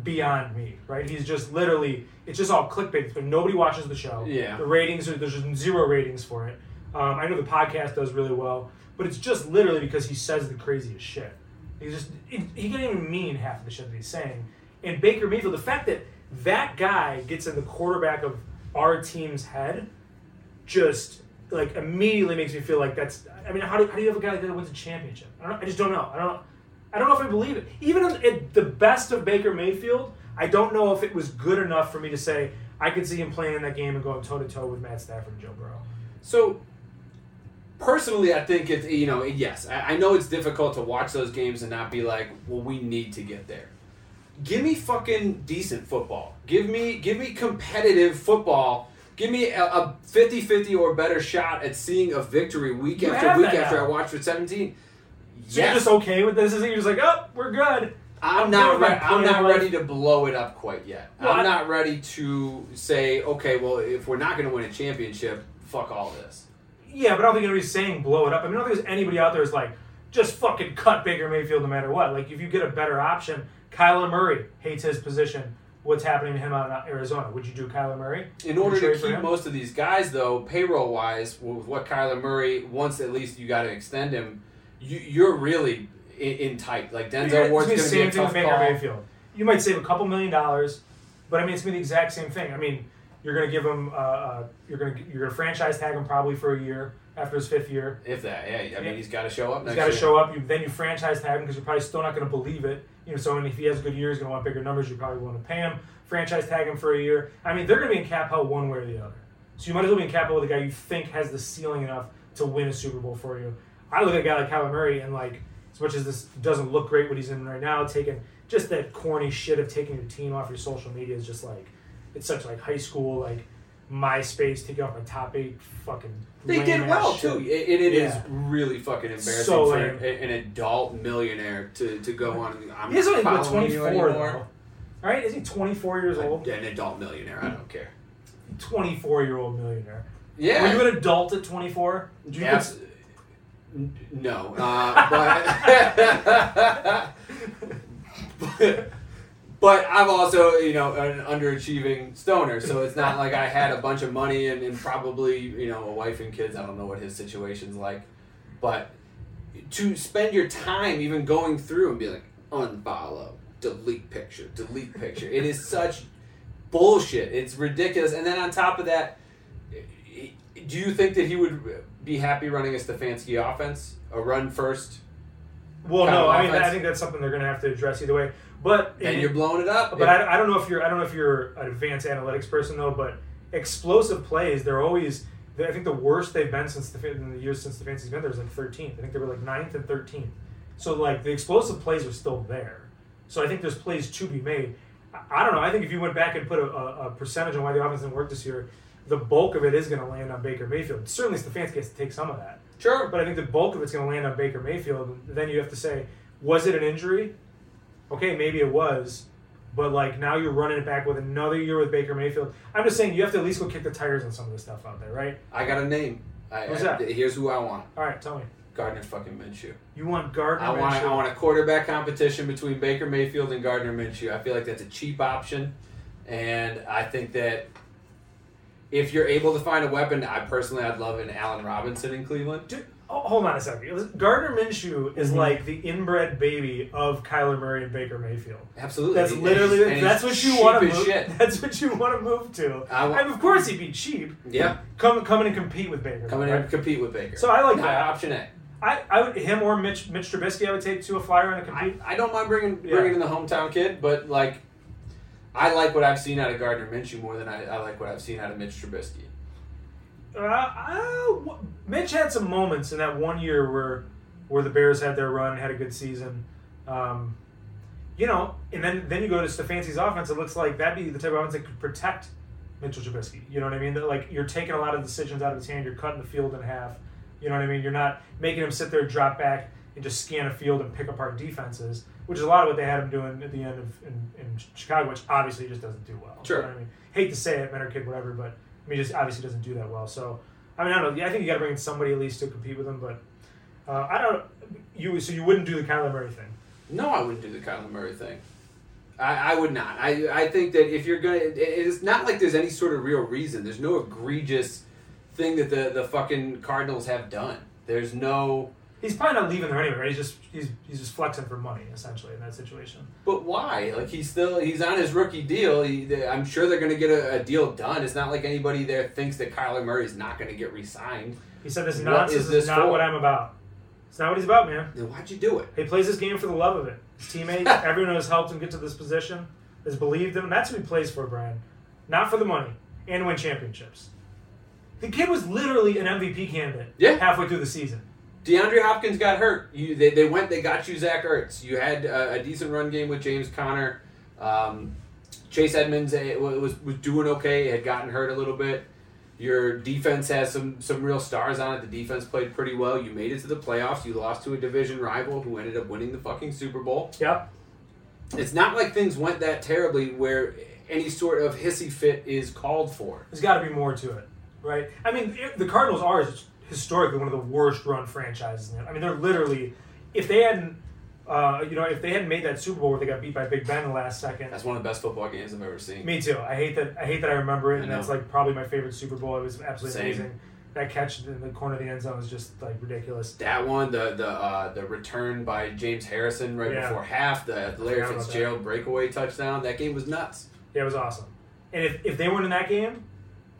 beyond me, right? He's just literally, it's just all clickbait, but nobody watches the show. Yeah. The ratings are there's just zero ratings for it. Um, I know the podcast does really well, but it's just literally because he says the craziest shit. He just he, he can't even mean half of the shit that he's saying. And Baker Mayfield, the fact that that guy gets in the quarterback of our team's head, just like immediately makes me feel like that's. I mean, how do, how do you have a guy like that wins a championship? I don't. I just don't know. I don't. I don't know if I believe it. Even at at the best of Baker Mayfield, I don't know if it was good enough for me to say I could see him playing in that game and going toe to toe with Matt Stafford and Joe Burrow. So, personally, I think it's you know yes, I, I know it's difficult to watch those games and not be like, well, we need to get there. Give me fucking decent football. Give me give me competitive football. Give me a, a 50-50 or better shot at seeing a victory week You after week after now. I watch for seventeen. So you're just okay with this? Is it? You're just like, oh, we're good. I'm I'm not. Re- I'm not life. ready to blow it up quite yet. Well, I'm I- not ready to say, okay, well, if we're not going to win a championship, fuck all this. Yeah, but I don't think anybody's saying blow it up. I mean, I don't think there's anybody out there who's like, just fucking cut Baker Mayfield no matter what. Like, if you get a better option, Kyler Murray hates his position. What's happening to him out in Arizona? Would you do Kyler Murray? In order to keep most of these guys, though, payroll wise, with what Kyler Murray, once at least you got to extend him, you, you're really in, in tight. Like Denzel It's Ward's the to be a tough call. Mayfield. You might save a couple million dollars, but I mean, it's gonna be the exact same thing. I mean, you're gonna give him, uh, uh, you're gonna you're gonna franchise tag him probably for a year after his fifth year. If that, yeah. I Yeah. mean, he's got to show up He's got to show up. You then you franchise tag him because you're probably still not going to believe it. You know, so and if he has a good year, he's going to want bigger numbers. You probably want to pay him. Franchise tag him for a year. I mean, they're going to be in cap hell one way or the other. So you might as well be in cap hell with a guy you think has the ceiling enough to win a Super Bowl for you. I look at a guy like Kyler Murray and like, as much as this doesn't look great what he's in right now, taking just that corny shit of taking your team off your social media is just like, it's such like high school like MySpace taking off my top eight fucking. They did well too. It, it, it is Yeah. really fucking embarrassing So for lame. an adult millionaire to, to go on. and, I'm He's only not what, following you 24 anymore. though. Right? Is he 24 years old? Yeah, an adult millionaire. I don't care. 24 year old millionaire. Yeah. Were you an adult at 24? Did n- no, uh, but, but but I'm also you know an underachieving stoner, so it's not like I had a bunch of money and, and probably you know a wife and kids. I don't know what his situation's like, but to spend your time even going through and be like unfollow, delete picture, delete picture. It is such bullshit. It's ridiculous. And then on top of that, do you think that he would be happy running a Stefanski offense, a run first, well, no. I mean? I think that's something they're going to have to address either way. But and you're blowing it up? but I, I don't know if you're I don't know if you're an advanced analytics person though. But explosive plays, they're always. I think the worst they've been since the in the years since Stefanski's been there is like 13th. I think they were like 9th and 13th. So like the explosive plays are still there. So I think there's plays to be made. I, I don't know. I think if you went back and put a, a, a percentage on why the offense didn't work this year, the bulk of it is going to land on Baker Mayfield. Certainly Stefanski has to take some of that. sure. But I think the bulk of it's going to land on Baker Mayfield. Then you have to say, was it an injury? Okay, maybe it was. But like now you're running it back with another year with Baker Mayfield. I'm just saying you have to at least go kick the tires on some of this stuff out there, right? I got a name. I, I- that? Here's who I want: All right, tell me. Gardner fucking Minshew. You want Gardner? I want Minshew. I want a quarterback competition between Baker Mayfield and Gardner Minshew. I feel like that's a cheap option, and I think that if you're able to find a weapon, I personally I'd love an Allen Robinson in Cleveland. Dude, hold on a second. Gardner Minshew is Mhm. like the inbred baby of Kyler Murray and Baker Mayfield. Absolutely, That's literally that's what you want to move. Shit. That's what you want to move to. I wa- and of course he'd be cheap. Yeah, Come come in and compete with Baker. come in right? and compete with Baker. So I like that. option A. I, I would him or Mitch Mitch Trubisky. I would take to a flyer and a compete. I don't mind bringing Yeah. bringing in the hometown kid, but like, I like what I've seen out of Gardner Minshew more than I, I like what I've seen out of Mitch Trubisky. Uh, uh, Mitch had some moments in that one year where where the Bears had their run, had a good season. Um, you know, and then then you go to Stefanski's offense. It looks like that'd be the type of offense that could protect Mitchell Trubisky. You know what I mean? That like you're taking a lot of decisions out of his hand. You're cutting the field in half. You know what I mean? You're not making him sit there, drop back, and just scan a field and pick apart defenses, which is a lot of what they had him doing at the end of in, in Chicago, which obviously just doesn't do well. Sure. You know what I mean, hate to say it, mentor kid, whatever, but Mean, just obviously doesn't do that well. So I mean, I don't know. I think you got to bring in somebody at least to compete with him, but uh, I don't. You so you wouldn't do the Kyler Murray thing. No, I wouldn't do the Kyler Murray thing. I, I would not. I, I think that if you're gonna, it- it's not like there's any sort of real reason. There's no egregious thing that the the fucking Cardinals have done. There's no. He's probably not leaving there anyway, right? He's just he's he's just flexing for money essentially in that situation. But why? Like he's still he's on his rookie deal. He, I'm sure they're going to get a, a deal done. It's not like anybody there thinks that Kyler Murray is not going to get re-signed. He said this nonsense is is, not for? what I'm about. It's not what he's about, man. Then why'd you do it? He plays this game for the love of it. His teammates, everyone who has helped him get to this position, has believed him. That's who he plays for, Brian. Not for the money and win championships. The kid was literally an MVP candidate Yeah. halfway through the season. DeAndre Hopkins got hurt. You, they, they went, they got you Zach Ertz. You had a, a decent run game with James Conner. Um, Chase Edmonds eh, wa- was, was doing okay, had gotten hurt a little bit. Your defense has some, some real stars on it. The defense played pretty well. You made it to the playoffs. You lost to a division rival who ended up winning the fucking Super Bowl. Yep. It's not like things went that terribly where any sort of hissy fit is called for. There's got to be more to it, right? I mean, the Cardinals are historically one of the worst run franchises. I mean, they're literally, if they hadn't, uh, you know, if they hadn't made that Super Bowl where they got beat by Big Ben in the last second, That's one of the best football games I've ever seen. Me too. I hate that. I hate that I remember it, and that's like probably my favorite Super Bowl. It was absolutely Same. amazing. That catch in the corner of the end zone was just like ridiculous. That one, the the uh, the return by James Harrison right Yeah. before half, the Larry Fitzgerald breakaway touchdown. That game was nuts. Yeah, it was awesome. And if, if they weren't in that game,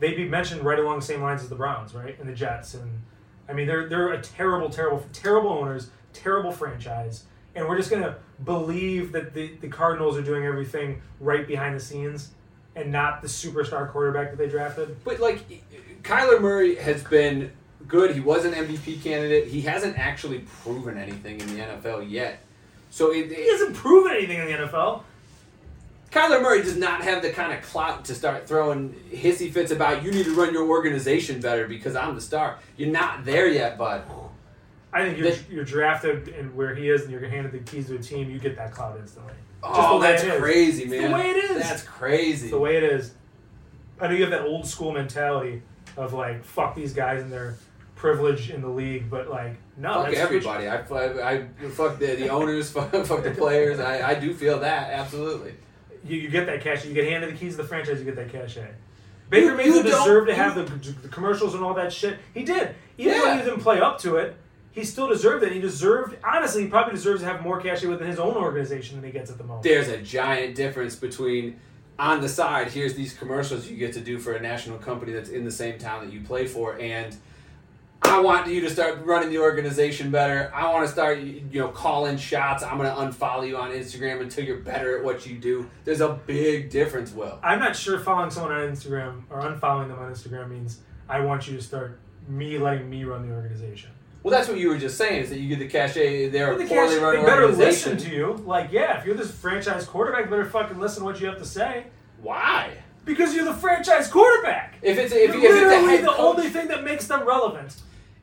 they'd be mentioned right along the same lines as the Browns, right? And the Jets. And I mean, they're they're a terrible, terrible, terrible owners, terrible franchise. And we're just gonna believe that the, the Cardinals are doing everything right behind the scenes, and not the superstar quarterback that they drafted. But like, Kyler Murray has been good. He was an MVP candidate. He hasn't actually proven anything in the NFL yet. So it, He hasn't proven anything in the NFL. Kyler Murray does not have the kind of clout to start throwing hissy fits about you need to run your organization better because I'm the star. You're not there yet, bud. I think you're, They- you're drafted and where he is, and you're handed the keys to a team. You get that clout instantly. Just Oh, that's crazy, It's man. the way it is. That's crazy. It's the way it is. I know you have that old school mentality of like fuck these guys and their privilege in the league, but like no, fuck everybody. I, I, I fuck the, the owners, fuck, fuck the players. I, I do feel that absolutely. You, you get that cash. You get handed the keys to the franchise. You get that cachet. Baker Mayfield deserved to have the, the commercials and all that shit. He did. Even Yeah. though he didn't play up to it, he still deserved it. He deserved. Honestly, he probably deserves to have more cachet within his own organization than he gets at the moment. There's a giant difference between on the side. Here's these commercials you get to do for a national company that's in the same town that you play for, and I want you to start running the organization better. I want to start, you know, calling shots. I'm going to unfollow you on Instagram until you're better at what you do. There's a big difference, Will. I'm not sure following someone on Instagram or unfollowing them on Instagram means I want you to start me letting me run the organization. Well, that's what you were just saying is that you get the cachet. They're a The poorly cash- run they better listen to you. Like, yeah, if you're this franchise quarterback, better fucking listen to what you have to say Why? because you're the franchise quarterback. If it's if, You're if it's literally head the coach, only thing that makes them relevant.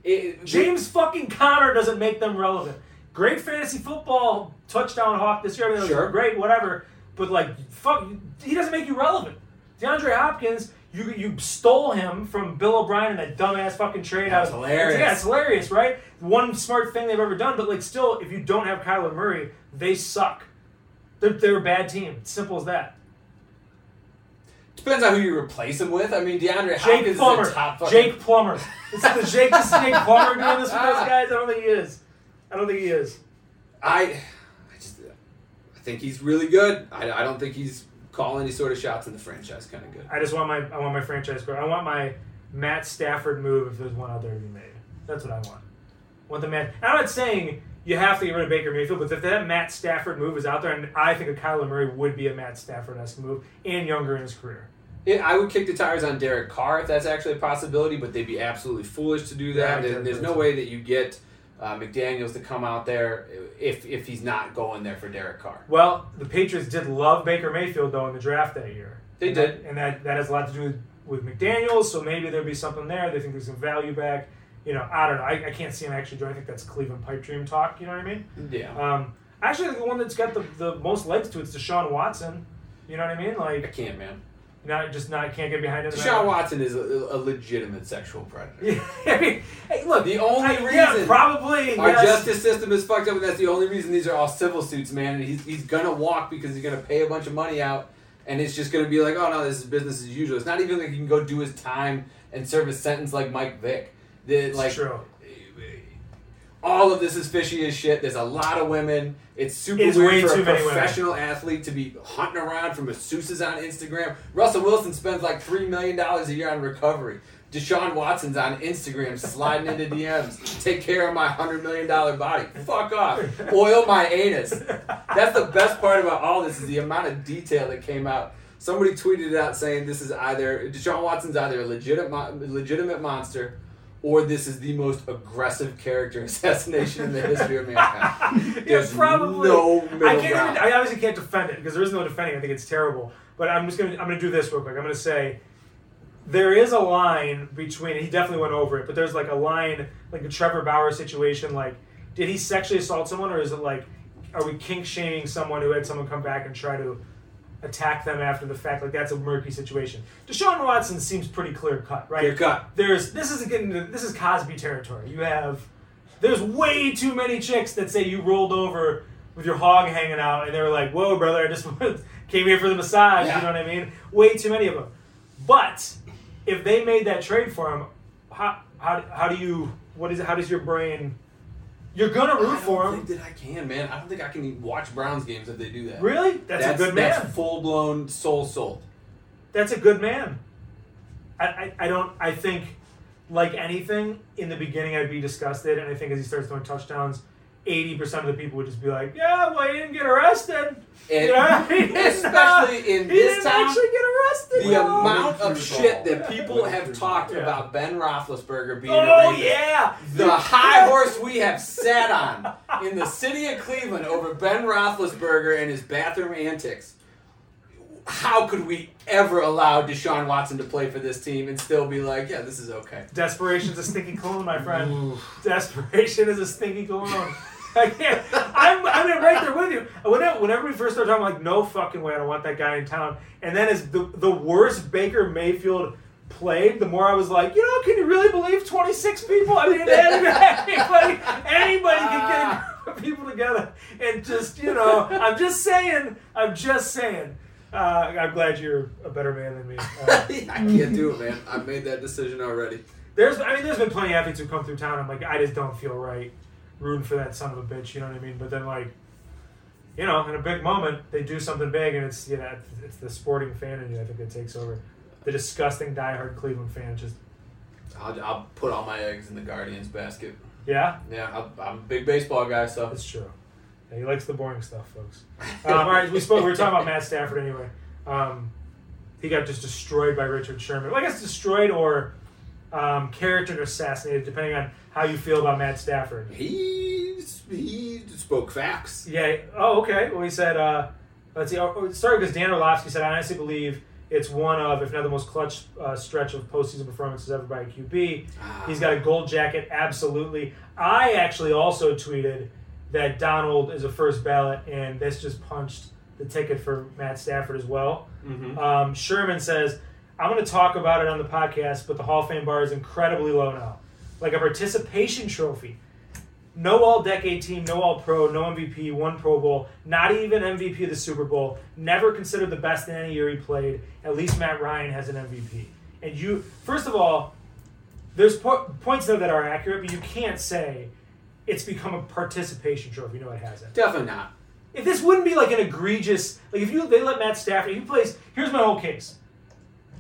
It- James fucking Conner doesn't make them relevant. Great fantasy football touchdown hawk this year. I mean, Sure. great, whatever. But like, fuck, he doesn't make you relevant. DeAndre Hopkins, you you stole him from Bill O'Brien in that dumbass fucking trade. That's hilarious. Yeah, it's hilarious, right? One smart thing they've ever done. But like, still, if you don't have Kyler Murray, they suck. They're, they're a bad team. Simple as that. Depends on who you replace him with. I mean, DeAndre Jake Hopkins Plummer. is a top fucking. Jake Plummer. Is the Jake, is Jake Plummer doing this with those ah. guys? I don't think he is. I don't think he is. I, I just, I think he's really good. I, I don't think he's calling any sort of shots in the franchise. Kind of good. I just want my I want my franchise. I want my Matt Stafford move if there's one out there to be made. That's what I want. I want the man. I'm not saying you have to get rid of Baker Mayfield, but if that Matt Stafford move is out there, and I think a Kyler Murray would be a Matt Stafford esque move and younger in his career. Yeah, I would kick the tires on Derek Carr if that's actually a possibility, but they'd be absolutely foolish to do that. There- There's no way that you get uh, McDaniels to come out there if if he's not going there for Derek Carr. Well, the Patriots did love Baker Mayfield though in the draft that year. They and did. that, and that that has a lot to do with, with McDaniels. So maybe there'll be something there. They think there's some value back. You know, I don't know. I, I can't see him actually doing. I think that's Cleveland pipe dream talk. You know what I mean? Yeah. Um, actually, the one that's got the, the most legs to it is Deshaun Watson. You know what I mean? Like I can't, man. Not just not can't get behind him. Deshaun Watson is a, a legitimate sexual predator. Yeah, I mean, hey, look. The only I- yeah, reason probably Our yes. justice system is fucked up, and that's the only reason these are all civil suits, man. And he's, he's gonna walk because he's gonna pay a bunch of money out, and it's just gonna be like, oh no, this is business as usual. It's not even like he can go do his time and serve his sentence like Mike Vick. The, like true. All of this is fishy as shit. There's a lot of women. It's super It's weird for a professional athlete to be hunting around for masseuses on Instagram. Russell Wilson spends like three million dollars a year on recovery. Deshaun Watson's on Instagram sliding into DMs. Take care of my hundred million dollar body. Fuck off. Oil my anus. That's the best part about all this is the amount of detail that came out. Somebody tweeted it out saying this is either Deshaun Watson's either a legitimate legitimate monster or this is the most aggressive character assassination in the history of mankind. yeah, There's probably. no middle I can't. ground. Even, I obviously can't defend it because there is no defending. I think it's terrible. But I'm just gonna. I'm gonna do this real quick. I'm gonna say there is a line between. He definitely went over it, but there's like a line, like the Trevor Bauer situation. Like, did he sexually assault someone, or is it like, are we kink shaming someone who had someone come back and try to attack them after the fact? Like that's a murky situation. Deshaun Watson seems pretty clear cut, right? Clear cut. there's this is getting to, this is Cosby territory. You have there's way too many chicks that say you rolled over with your hog hanging out, and they were like, "Whoa, brother, I just came here for the massage." Yeah. You know what I mean? Way too many of them. But if they made that trade for him, how how, how do you what is it? How does your brain? You're gonna root for him. I think that I can, man. I don't think I can even watch Browns games if they do that. Really? That's, a good man. That's full blown soul sold. That's a good man. I, I, I don't I think like anything in the beginning I'd be disgusted and I think as he starts throwing touchdowns, eighty percent of the people would just be like, Yeah, well he didn't get arrested. And You know? He didn't, uh, especially in he this didn't town, actually get arrested. the no. amount of shit ball. that people have talked Yeah. about Ben Roethlisberger being a Oh rapist. yeah. The high horse we have sat on in the city of Cleveland over Ben Roethlisberger and his bathroom antics. How could we ever allow Deshaun Watson to play for this team and still be like, yeah, this is okay? Desperation's a stinky cologne, my friend. Desperation is a stinky cologne. I can't. I'm, I'm right there with you. Whenever, whenever we first started talking, I'm like, no fucking way, I don't want that guy in town. And then as the the worse Baker Mayfield played, the more I was like, you know, can you really believe 26 people? I mean, anybody, anybody can get a group of people together and just, you know, I'm just saying, I'm just saying. Uh, I'm glad you're a better man than me. Uh, I can't do it, man. I've made that decision already. there's, I mean, there's been plenty of athletes who come through town. I'm like, I just don't feel right rooting for that son of a bitch. You know what I mean? But then, like, you know, in a big moment, they do something big, and it's you know, it's, the sporting fan in you. I think that takes over. The disgusting diehard Cleveland fan just, I'll, I'll put all my eggs in the Guardians basket. yeah, Yeah, I'm, I'm a big baseball guy, so. It's true. Yeah, he likes the boring stuff, folks. Um, all right, we spoke. We were talking about Matt Stafford anyway. Um, he got just destroyed by Richard Sherman. Well, I guess destroyed or um, character assassinated, depending on how you feel about Matt Stafford. He, he spoke facts. Yeah. Oh, okay. Well, he said, uh, let's see. Oh, it because Dan Orlovsky said, I honestly believe it's one of, if not the most clutch uh, stretch of postseason performances ever by a QB. He's got a gold jacket, absolutely. I actually also tweeted that Donald is a first ballot, and this just punched the ticket for Matt Stafford as well. Mhm. Um, Sherman says, I'm going to talk about it on the podcast, but the Hall of Fame bar is incredibly low now. Like a participation trophy. No all decade team, no all pro, no MVP, one Pro Bowl, not even MVP of the Super Bowl, never considered the best in any year he played. At least Matt Ryan has an MVP. And you, first of all, there's po- points there that are accurate, but you can't say it's become a participation trophy. No, it hasn't Definitely not. if this wouldn't be like an egregious like if you they let Matt Stafford he plays here's my whole case.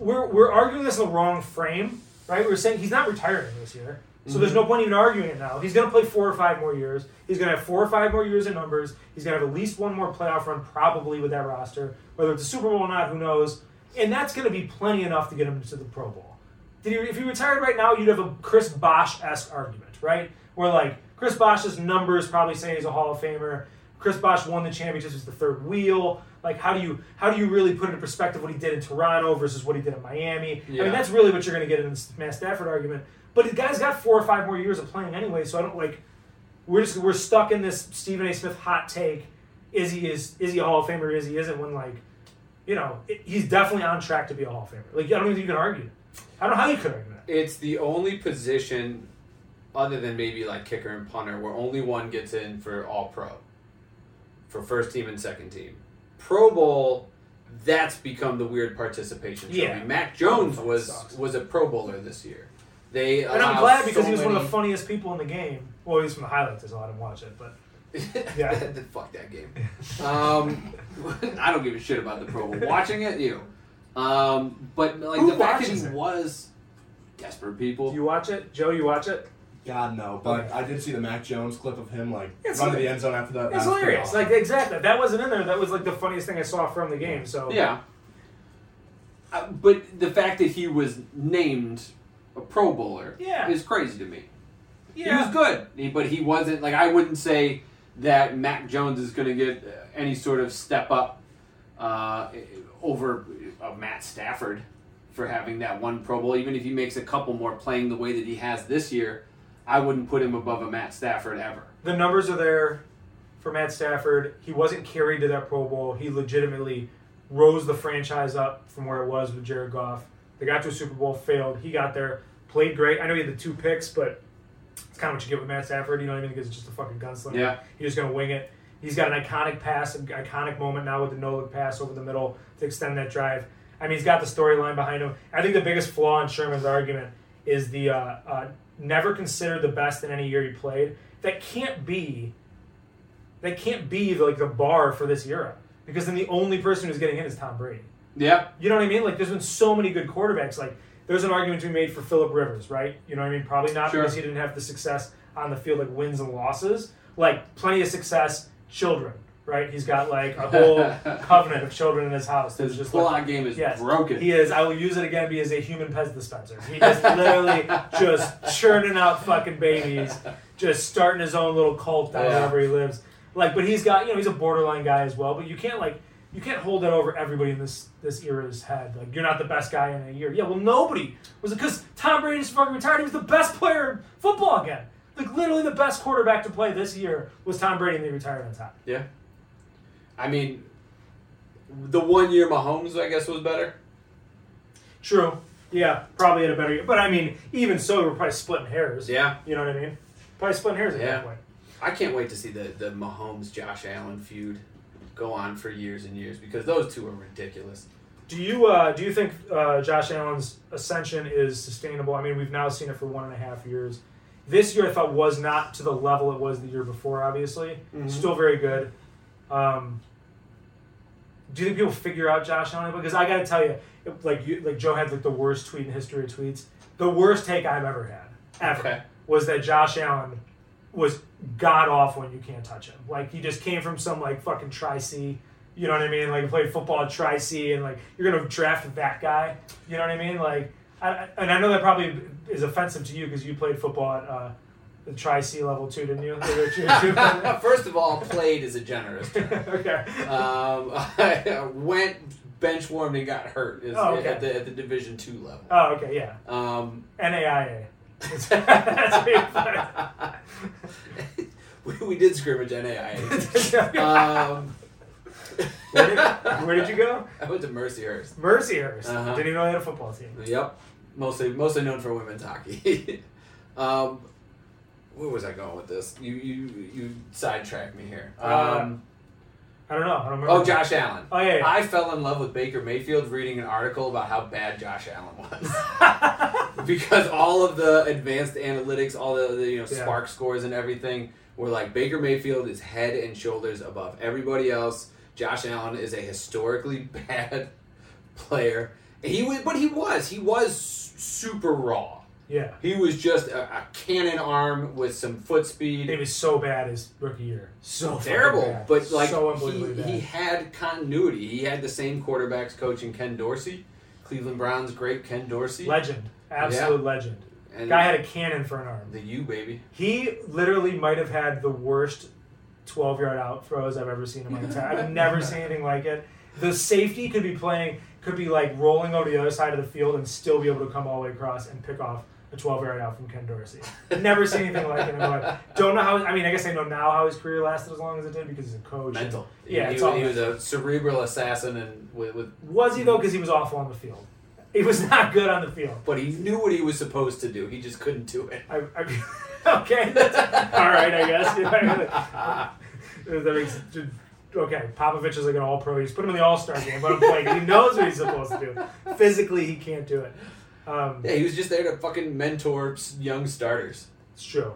We're we're arguing this in the wrong frame, right? We're saying he's not retiring this year. So there's no point even arguing it now. He's gonna play four or five more years. He's gonna have four or five more years in numbers. He's gonna have at least one more playoff run probably with that roster. Whether it's a Super Bowl or not, who knows? And that's gonna be plenty enough to get him to the Pro Bowl. Did he, if he retired right now, you'd have a Chris Bosh esque argument, right? Where like Chris Bosh's numbers probably say he's a Hall of Famer. Chris Bosh won the championships as the third wheel. Like how do you how do you really put into perspective what he did in Toronto versus what he did in Miami? I mean that's really what you're going to get in this Matt Stafford argument. But the guy's got four or five more years of playing anyway, so I don't like. We're just we're stuck in this Stephen A. Smith hot take. Is he is is he a Hall of Famer? Is he isn't? When like, you know, it, he's definitely on track to be a Hall of Famer. Like I don't even think you can argue. I don't know how you could argue that. It's the only position, other than maybe like kicker and punter, where only one gets in for All Pro, for first team and second team. Pro Bowl, that's become the weird participation trophy. Yeah. Mac Jones was was a Pro Bowler this year. They And I'm glad because so he was one of the funniest people in the game. Well, he's from the highlights, so I didn't watch it. But Yeah. Fuck that game. Um, I don't give a shit about the Pro Bowl. Watching it, you. Um, but like Who the fact that he it? was desperate people. do you watch it, Joe? You watch it? God no, but I did see the Mac Jones clip of him like It's running the end zone after that. It's That was hilarious. awesome. Like exactly, that wasn't in there. That was like the funniest thing I saw from the game. So Yeah. Uh, but the fact that he was named a Pro Bowler Yeah. is crazy to me. He was good, but he wasn't like I wouldn't say that Mac Jones is going to get uh, any sort of step up uh, over uh, Matt Stafford for having that one Pro Bowl. Even if he makes a couple more playing the way that he has this year, I wouldn't put him above a Matt Stafford ever. the numbers are there for Matt Stafford. He wasn't carried to that Pro Bowl. He legitimately rose the franchise up from where it was with Jared Goff. They got to a Super Bowl, failed. He got there, played great. I know he had the two picks, but it's kind of what you get with Matt Stafford. You know what I mean? Because it's just a fucking gunslinger. Yeah. He's just going to wing it. He's got an iconic pass, an iconic moment now with the no look pass over the middle to extend that drive. I mean, he's got the storyline behind him. I think the biggest flaw in Sherman's argument is the uh, uh, never considered the best in any year he played. That can't be. That can't be like the bar for this era because then the only person who's getting in is Tom Brady. Yeah, You know what I mean? Like, there's been so many good quarterbacks. Like, there's an argument to be made for Philip Rivers, right? You know what I mean? Probably not Sure. because he didn't have the success on the field, like wins and losses. Like, plenty of success, children, right? He's got like a whole covenant of children in his house. His just pull like, game is Yes, broken. he is. I will use it again. He is a human Pez dispenser. He is literally just churning out fucking babies, just starting his own little cult down Yeah. wherever he lives. Like, but he's got you know he's a borderline guy as well. But you can't like you can't hold that over everybody in this this era's head. Like you're not the best guy in a year. Yeah, well nobody was because Tom Brady just fucking retired. He was the best player in football again. Like literally the best quarterback to play this year was Tom Brady, and they retired on top. Yeah. I mean, the one year Mahomes, I guess, was better. True. Yeah, probably had a better year. But I mean, even so, we're probably splitting hairs. Yeah. You know what I mean? Probably splitting hairs at Yeah. that point. I can't wait to see the, the Mahomes Josh Allen feud go on for years and years because those two are ridiculous. Do you uh, do you think uh, Josh Allen's ascension is sustainable? I mean, we've now seen it for one and a half years. This year, I thought was not to the level it was the year before. Obviously, Mhm. still very good. Um, do you think people figure out Josh Allen? Because I got to tell you, it- like you, like Joe had like the worst tweet in history of tweets. The worst take I've ever had ever Okay. was that Josh Allen was god awful and you can't touch him. Like he just came from some like fucking Tri C. You know what I mean? Like played football at Tri C, and like you're gonna draft that guy. You know what I mean? Like, I, I- and I know that probably is offensive to you because you played football at uh, the Tri C level too, didn't you? First of all, played is a generous term. okay. Um, I went bench warmed and got hurt is Oh, okay. at, the, at the Division two level. Oh, okay, yeah. Um, NAIA. That's played. we, we did scrimmage NAIA. um, where, did, where did you go? I went to Mercyhurst. Mercyhurst. Uh-huh. Didn't even know they had a football team. Yep. Mostly mostly known for women's hockey. um, where was I going with this? You you you sidetracked me here. Uh, Um, I don't know. I don't remember. oh, Josh Allen. Oh yeah. yeah. I fell in love with Baker Mayfield reading an article about how bad Josh Allen was. because all of the advanced analytics, all the, the you know Yeah. spark scores and everything were like Baker Mayfield is head and shoulders above everybody else. Josh Allen is a historically bad player. He was, but he was he was super raw. Yeah. He was just a, a cannon arm with some foot speed. It was so bad his rookie year. So terrible, but like so he, he had continuity. He had the same quarterbacks coaching Ken Dorsey, Cleveland Browns great Ken Dorsey, legend, absolute legend. And Guy had a cannon for an arm. the U baby. He literally might have had the worst 12 yard out throws I've ever seen in my entire. I've never seen anything like it. The safety could be playing, could be like rolling over the other side of the field and still be able to come all the way across and pick off a 12 yard out from Ken Dorsey. Never seen anything like it in my life. Don't know how. I mean, I guess I know now how his career lasted as long as it did because he's a coach. and- Mental. Yeah, he, it's he, all he was a cerebral assassin, and with, with Was he though? Because he was awful on the field. He was not good on the field. but he knew what he was supposed to do. He just couldn't do it. I, I, okay, all right, I guess. that makes, okay, Popovich is like an all pro. He's put him in the All Star game, but I'm. He knows what he's supposed to do. Physically, he can't do it. Um, Yeah, he was just there to fucking mentor young starters. It's true.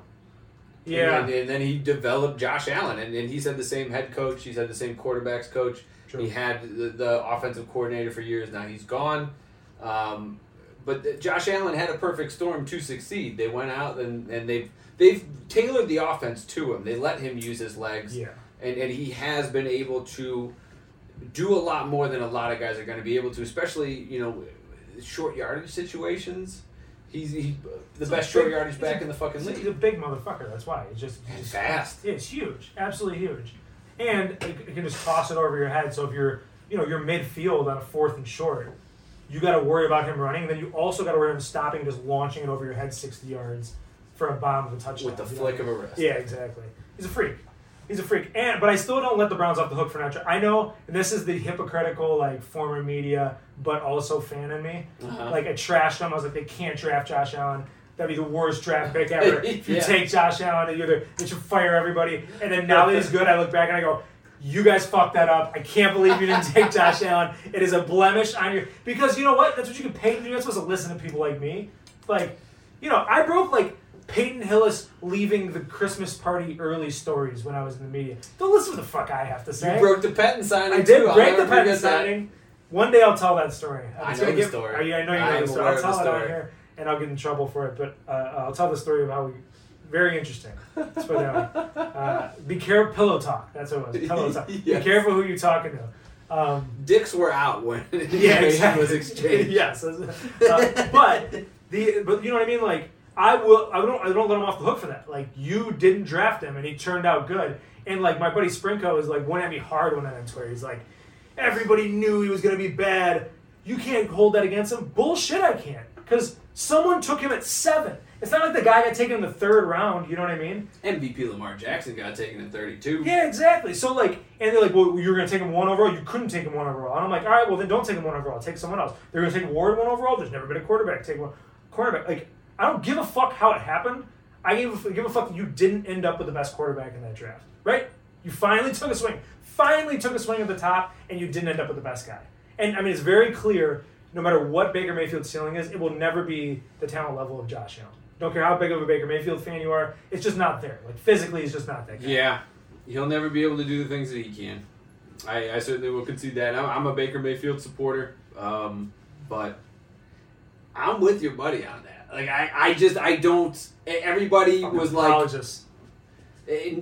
And Yeah, then, and then he developed Josh Allen, and, and he's had the same head coach. He's had the same quarterbacks coach. true. He had the, the offensive coordinator for years. Now he's gone. Um, but Josh Allen had a perfect storm to succeed. They went out and, and they've they've tailored the offense to him. They let him use his legs, Yeah, and, and he has been able to do a lot more than a lot of guys are going to be able to, especially you know short yardage situations. He's he, the best short big- yardage back a- in the fucking he's a, he's a big motherfucker. That's why he's just And he's just fast. Yeah, it's huge, absolutely huge, and it can just toss it over your head. So if you're, you know, you're midfield on a fourth and short, you got to worry about him running. Then you also got to worry about him stopping, just launching it over your head sixty yards for a bomb of a touchdown. With the you know? flick of a wrist. Yeah, exactly. He's a freak. He's a freak. And but I still don't let the Browns off the hook for not. I know, and this is the hypocritical like former media, but also fan in me. Uh-huh. Like I trashed them. I was like, they can't draft Josh Allen. That'd be the worst draft pick ever. if you Yeah. take Josh Allen, you're the, they should fire everybody. And then now that he's good, I look back and I go, you guys fucked that up. I can't believe you didn't take Josh Allen. It is a blemish on your because you know what? That's what you can pay. You're not supposed to listen to people like me. Like, you know, I broke like Peyton Hillis leaving the Christmas party early stories when I was in the media. Don't listen to the fuck I have to say. You broke the Peyton signing I did too. Break the patent that. signing. One day I'll tell that story. I It's know the get- story. I, I know you know the story. I'll tell it on here, and I'll get in trouble for it. But uh, I'll tell the story of how we. Very interesting. Let's put that way. Uh, be careful. Pillow talk. That's what it was. Pillow talk. Yes. Be careful who you're talking to. Um, Dicks were out when yeah, exactly. was exchanged. yes, uh, but the but you know what I mean. Like I will, I don't, I don't let him off the hook for that. Like you didn't draft him, and he turned out good. And like my buddy Sprinko is like went at me hard when I on Twitter. He's like, everybody knew he was gonna be bad. You can't hold that against him. Bullshit, I can't, because someone took him at seven. It's not like the guy got taken in the third round. You know what I mean? MVP Lamar Jackson got taken at 32. Yeah, exactly. So like, and they're like, well, you were gonna take him one overall. You couldn't take him one overall. And I'm like, all right, well then don't take him one overall. Take someone else. They're gonna take Ward one overall. There's never been a quarterback take one quarterback. Like, I don't give a fuck how it happened. I give a, give a fuck that you didn't end up with the best quarterback in that draft, right? You finally took a swing. Finally took a swing at the top, and you didn't end up with the best guy. And I mean, it's very clear. No matter what Baker Mayfield's ceiling is, it will never be the talent level of Josh Allen. Don't care how big of a Baker Mayfield fan you are. It's just not there. Like physically, he's just not that guy. Yeah, he'll never be able to do the things that he can. I, I certainly will concede that. I'm, I'm a Baker Mayfield supporter, um, but I'm with your buddy on that. Like I, I just I don't. Everybody Fucking was like,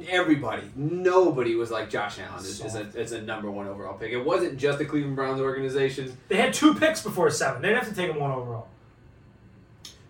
everybody, nobody was like Josh Allen is, is, a, is a number one overall pick. It wasn't just the Cleveland Browns organization. They had two picks before seven. They didn't have to take him one overall.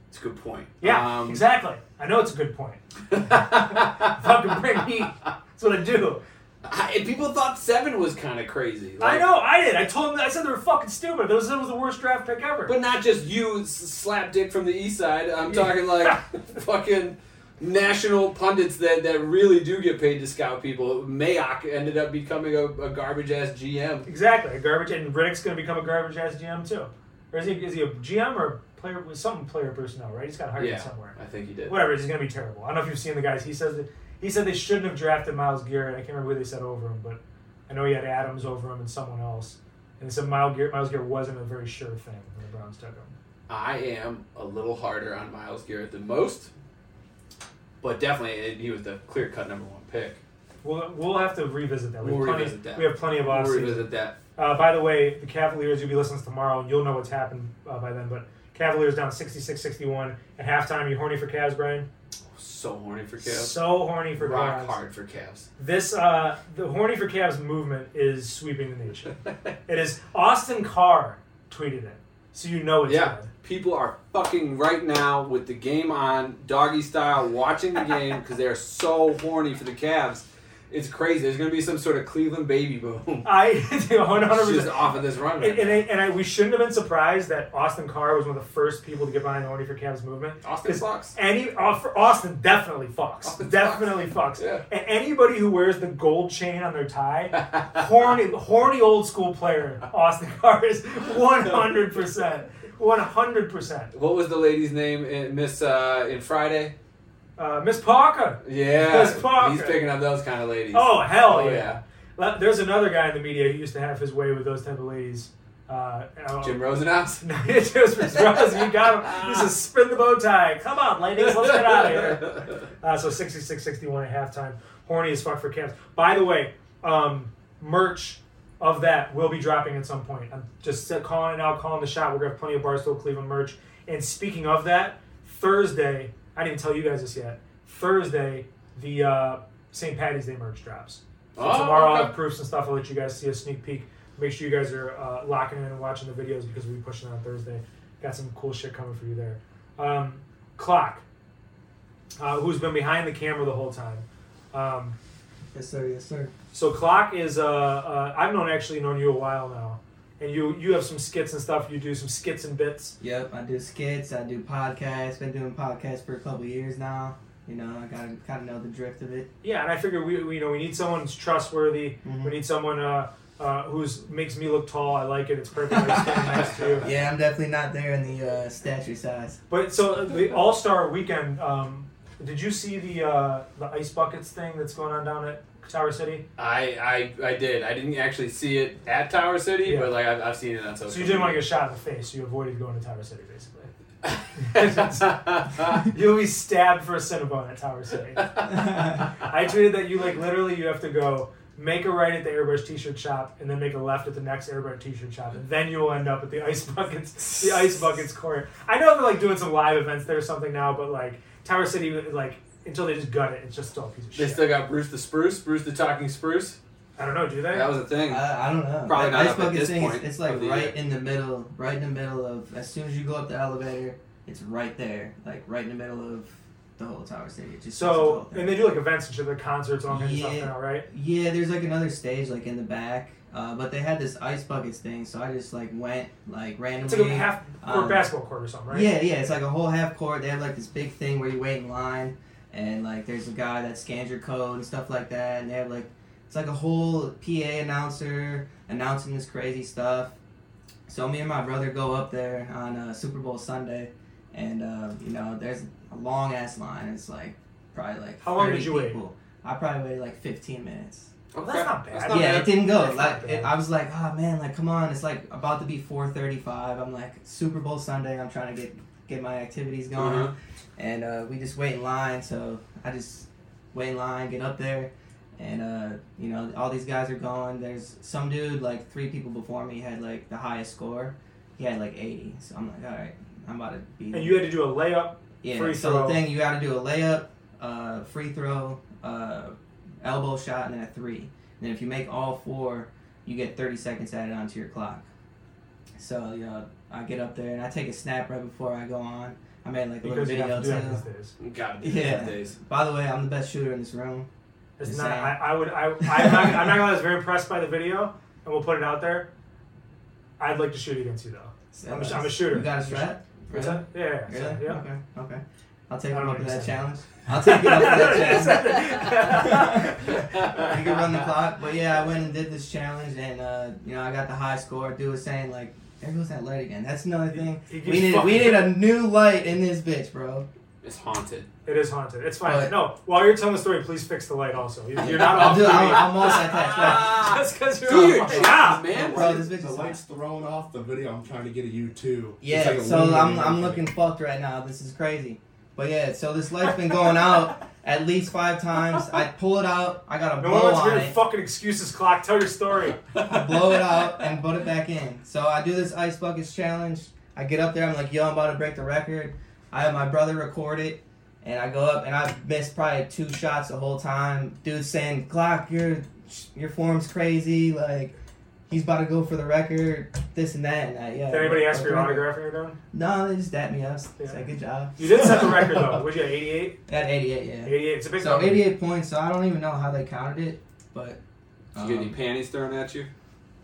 It's a good point. Yeah, Um, exactly. I know it's a good point. Fucking bring heat. That's what I do. I- and people thought seven was kind of crazy. I know. I did. I told them. I said they were fucking stupid. That was, that was the worst draft pick ever. But not just you, slap dick from the east side. I'm talking like fucking national pundits that, that really do get paid to scout people. Mayock ended up becoming a, a garbage ass GM. exactly. A garbage. And Riddick's going to become a garbage ass GM too. Or is he? Is he a GM or player? Some player personnel, right? He's got hired Yeah, somewhere. I think he did. Whatever. He's going to be terrible. I don't know if you've seen the guys. He says that he said they shouldn't have drafted Myles Garrett. I can't remember who they said over him, but I know he had Adams over him and someone else. And they said Myles Garrett, Myles Garrett wasn't a very sure thing when the Browns took him. I am a little harder on Myles Garrett than most, but definitely he was the clear cut number one pick. We'll, we'll have to revisit that. We, We'll have, plenty, revisit that. we have plenty of We'll revisit that. Uh, by the way, the Cavaliers, you'll be listening to tomorrow, and you'll know what's happened uh, by then. But Cavaliers down 66 61. At halftime, you horny for Cavs, Brian? So horny for Cavs. So horny for Rock Cavs. hard for Cavs. This, uh, the horny for Cavs movement is sweeping the nation. it is Austin Carr tweeted it. So you know it's Yeah, good. people are fucking right now with the game on, doggy style, watching the game because they're so horny for the Cavs. It's crazy. There's gonna be some sort of Cleveland baby boom. I 100. Just off of this run. And, Right and, now. I, and I, we shouldn't have been surprised that Austin Carr was one of the first people to get behind the Horny for Cavs movement. Austin sucks. Any uh, Austin definitely fucks. Austin definitely fucks. Yeah. And anybody who wears the gold chain on their tie, horny, horny old school player. Austin Carr is one hundred percent, one hundred percent. What was the lady's name in Miss uh, in Friday? Uh, Miss Parker. Yeah, Miss Parker. he's picking up those kind of ladies. Oh hell Oh, yeah. yeah. There's another guy in the media who used to have his way with those type of ladies. Uh, uh, Jim Rosenhaus. No, was Ross. You got him. He says, spin the bow tie. Come on, ladies, let's get out of here. Uh, so 66 61 at halftime. Horny as fuck for Cavs. By the way, um, merch of that will be dropping at some point. I'm just calling it out, calling the shot. We're going to have plenty of Barstool Cleveland merch. And speaking of that, Thursday, I didn't tell you guys this yet. Thursday, the uh, St. Patty's Day merch drops. So Oh, tomorrow I'll have proofs and stuff. I'll let you guys see a sneak peek. Make sure you guys are uh, locking in and watching the videos because we'll be pushing it on Thursday. Got some cool shit coming for you there. Um, Clock, uh, who's been behind the camera the whole time. Um, Yes, sir. Yes, sir. so Clock is uh, uh, I've known actually known you a while now, and you you have some skits and stuff. You do some skits and bits. Yep, I do skits. I do podcasts. Been doing podcasts for a couple years now. You know, I gotta kind of know the drift of it. Yeah, and I figured we, we you know we need someone who's trustworthy. Mhm. We need someone uh, uh, who's makes me look tall. I like it. It's perfect. Next. Yeah, I'm definitely not there in the uh, stature size. But so the All Star Weekend, um, did you see the uh, the ice buckets thing that's going on down at Tower City? I, I I did. I didn't actually see it at Tower City, Yeah. but like I've, I've seen it on social. So you didn't want to get shot in the face. You avoided going to Tower City, basically. You'll be stabbed for a Cinnabon at Tower City. I tweeted that you like literally you have to go make a right at the Airbrush T-shirt shop and then make a left at the next Airbrush T-shirt shop, and then you will end up at the ice buckets, the ice buckets court. I know they're like doing some live events there or something now, but like Tower City, like until they just gut it, it's just still a piece of They shit. still got Bruce the Spruce, Bruce the Talking Spruce. I don't know, do they? That was a thing. I, I don't know. Probably That not ice up at bucket this thing. Point it's like of the right year. in the middle, right in the middle of. As soon as you go up the elevator, it's right there, like right in the middle of the whole Tower City. It just So, sets the whole and they do like events and shit, like concerts, all kinds of stuff Yeah. now, right? Yeah, there's like another stage like in the back, uh, but they had this ice buckets thing, so I just like went like randomly. It's like a half court um, basketball court or something, right? Yeah, yeah, it's like a whole half court. They have like this big thing where you wait in line, and like there's a guy that scans your code and stuff like that, and they have like it's like a whole PA announcer announcing this crazy stuff. So me and my brother go up there on uh, Super Bowl Sunday, and uh, you know there's a long ass line. It's like probably like How long 30 did you wait? people. I probably waited like 15 minutes. Oh, that's not bad. That's not yeah, bad. it didn't go. That's Like it, I was like, oh man, like come on, it's like about to be 4:35. I'm like Super Bowl Sunday. I'm trying to get get my activities going, Uh-huh. And uh, we just wait in line. So I just wait in line, get up there, and uh, you know all these guys are going. There's some dude like three people before me had like the highest score. He had like 80. So I'm like, all right, I'm about to be. And you had to do a layup. Yeah. Free so throw. the thing you got to do a layup, uh, free throw, uh, elbow shot, and then a three. And then if you make all four, you get 30 seconds added onto your clock. So you know, I get up there and I take a snap right before I go on. I made like a little Because you video have to do that too. these days. Gotta Yeah. these days. By the way, I'm the best shooter in this room. It's Just not. saying. I, I would. I. I'm not, I'm not gonna. lie, I was very impressed by the video, and we'll put it out there. I'd like to shoot against you though. So I'm a- I'm a shooter. You got a strap? What's Really? that? Yeah. yeah, Really? so, yeah. Okay. Okay. I'll take I you don't up to that you're challenge. I'll take you up to that challenge. you can run the clock. But yeah, I went and did this challenge, and uh, you know I got the high score. Dude was saying like, there goes that light again. That's another thing. He- he We need we need a new light in this bitch, bro. It's haunted. It is haunted. It's fine. But- no, while you're telling the story, please fix the light also. You- You're not I'll off do. I'll, I'll multitask. Right? Just because you're Do your off. job, man. Bro, this bitch the is light's thrown off the video. I'm trying to get a U two. Yeah, so I'm, I'm looking fucked right now. This is crazy. But yeah, so this light's been going out at least five times. I pull it out. I got a No blow on it. fucking excuses, clock. Tell your story. I blow it out and put it back in. So I do this ice buckets challenge. I get up there. I'm like, yo, I'm about to break the record. I have my brother record it, and I go up and I missed probably two shots the whole time. Dude's saying, "Clock, your your form's crazy. Like, he's about to go for the record. this and that and that. Yeah. Did anybody ask for your Okay. autograph when you're done? No, they just dapped me up. Yeah. Said good job. You did set the record though. What you got? 88? At 88, yeah. 88. It's a big So number. 88 points. So I don't even know how they counted it, but. Did you get any Um, panties thrown at you?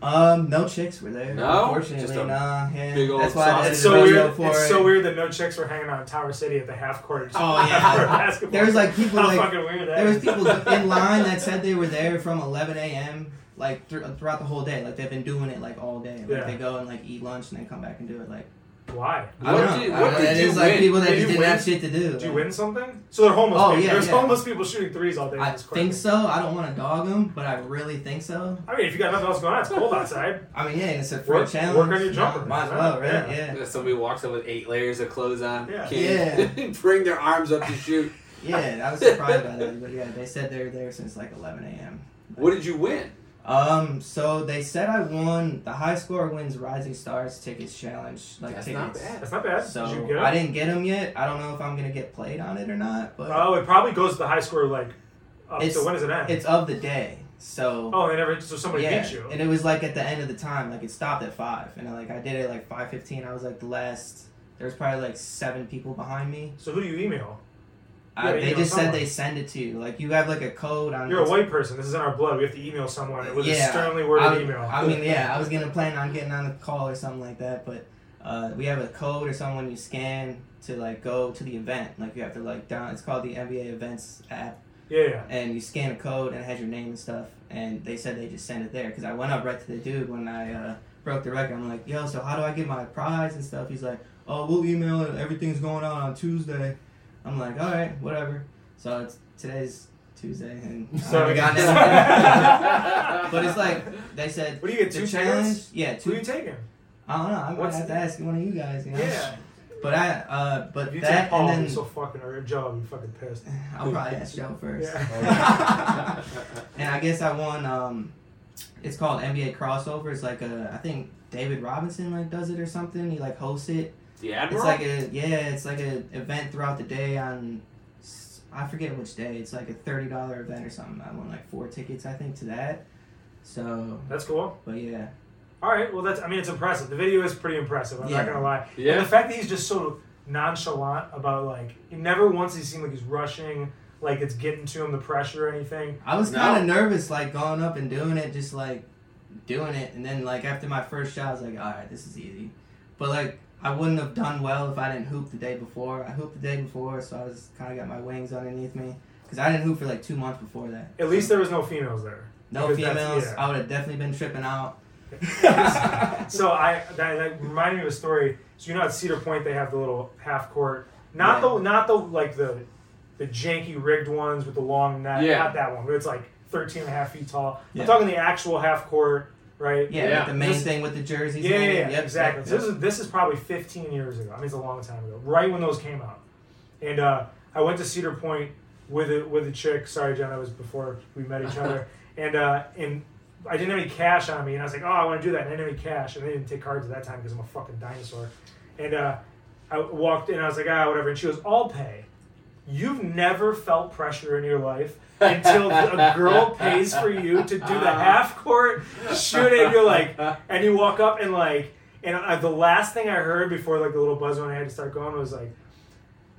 um, no chicks were there. No? unfortunately, Just a nah. Yeah, big old that's why I It's so weird. for It's it. so weird that no chicks were hanging out in Tower City at the half court. Oh, yeah. for basketball. There was like people How like fucking weird that there was people in line that said they were there from 11 a.m. like thr throughout the whole day. Like they've been doing it like all day. Like Yeah. they go and like eat lunch and then come back and do it. Like Why? I I don't don't did- know. what I- did it you is like win? people that Did just you didn't win? have shit to do. Did you win something? So they're homeless. Oh, people. yeah, There's yeah. homeless people shooting threes all day. I think so. I don't want to dog them, but I really think so. I mean, if you got nothing else going on, it's cold outside. I mean, yeah, it's a free Work- challenge. work on your you jumper, know, Might as well, right? Yeah. Yeah. Somebody walks up with eight layers of clothes on. Yeah. Can't bring their arms up to shoot. Yeah, I was surprised by that, but yeah, they said they were there since like 11 a.m. What did you win? Um, so they said I won. The high score wins Rising Stars tickets challenge, like That's tickets. not bad. That's not bad. So Did you get it? I didn't get them yet. I don't know if I'm gonna get played on it or not, but Oh, it probably goes to the high score like up It's- to when does it end? it's of the day. So oh, they never. So somebody yeah, beat you. and it was like at the end of the time, like it stopped at five, and like I did it like five fifteen. I was like the last. There was probably like seven people behind me. So who do you email? Yeah, they just said they send it to you. Like you have like a code on. You're a white person. This is in our blood. We have to email someone with a Yeah, sternly worded I, email. I mean, yeah, I was gonna plan on getting on a call or something like that, but uh, we have a code or something when you scan to like go to the event. Like you have to like down. It's called the NBA Events app, yeah, yeah. and you scan a code and it has your name and stuff. And they said they just send it there because I went up right to the dude when I uh, broke the record. I'm like, yo, so how do I get my prize and stuff? He's like, oh, we'll email it. Everything's going on on Tuesday. I'm like, all right, whatever. So it's today's Tuesday, and So we gotten got it. But it's like they said What do you get? the Two challenge. tickets? Yeah, Who are two. you taking? I don't know. I'm What's gonna have to ask one of you guys. You know? Yeah. But I, uh, but If you that take Paul, and he's then so fucking or Joe, you fucking pissed. I'll probably ask Joe first. Yeah. And I guess I won. Um, it's called NBA crossover. It's like a. I think David Robinson like does it or something. He like hosts it. The It's like a yeah. It's like a event throughout the day on. I forget which day. It's like a thirty dollar event or something. I won like four tickets I think to that. So, That's cool. but yeah. All right. Well, that's. I mean, it's impressive. The video is pretty impressive. I'm Yeah. not gonna lie. Yeah. And yeah. the fact that he's just so nonchalant about like, he never once he seemed like he's rushing, like it's getting to him the pressure or anything. I was No. kind of nervous, like going up and doing it, just like doing it, and then like after my first shot, I was like, all right, this is easy. But like I wouldn't have done well if I didn't hoop the day before. I hooped the day before, so I was kind of got my wings underneath me because I didn't hoop for like two months before that. At least there was no females there. No because females. yeah. I would have definitely been tripping out. so I that, that reminded me of a story. So you know at Cedar Point they have the little half court, not Yeah. the not the like the the janky rigged ones with the long net, Yeah. not that one, but it's like 13 and a half feet tall. Yeah. I'm talking the actual half court, right? Yeah, Yeah. like the main This- thing with the jerseys. Yeah, yeah, yeah. Yep, exactly. yep, So this is this is probably 15 years ago. I mean, it's a long time ago, right when those came out. And uh, I went to Cedar Point with a with a chick. Sorry, Jen, that was before we met each other. and uh, and I didn't have any cash on me, and I was like, oh, I want to do that. And I didn't have any cash, and they didn't take cards at that time because I'm a fucking dinosaur. And uh, I walked in, I was like, ah, whatever. And she goes, I'll pay. You've never felt pressure in your life until a girl pays for you to do the half court shooting. You're like, and you walk up and like, and uh, the last thing I heard before like the little buzz when I had to start going was like,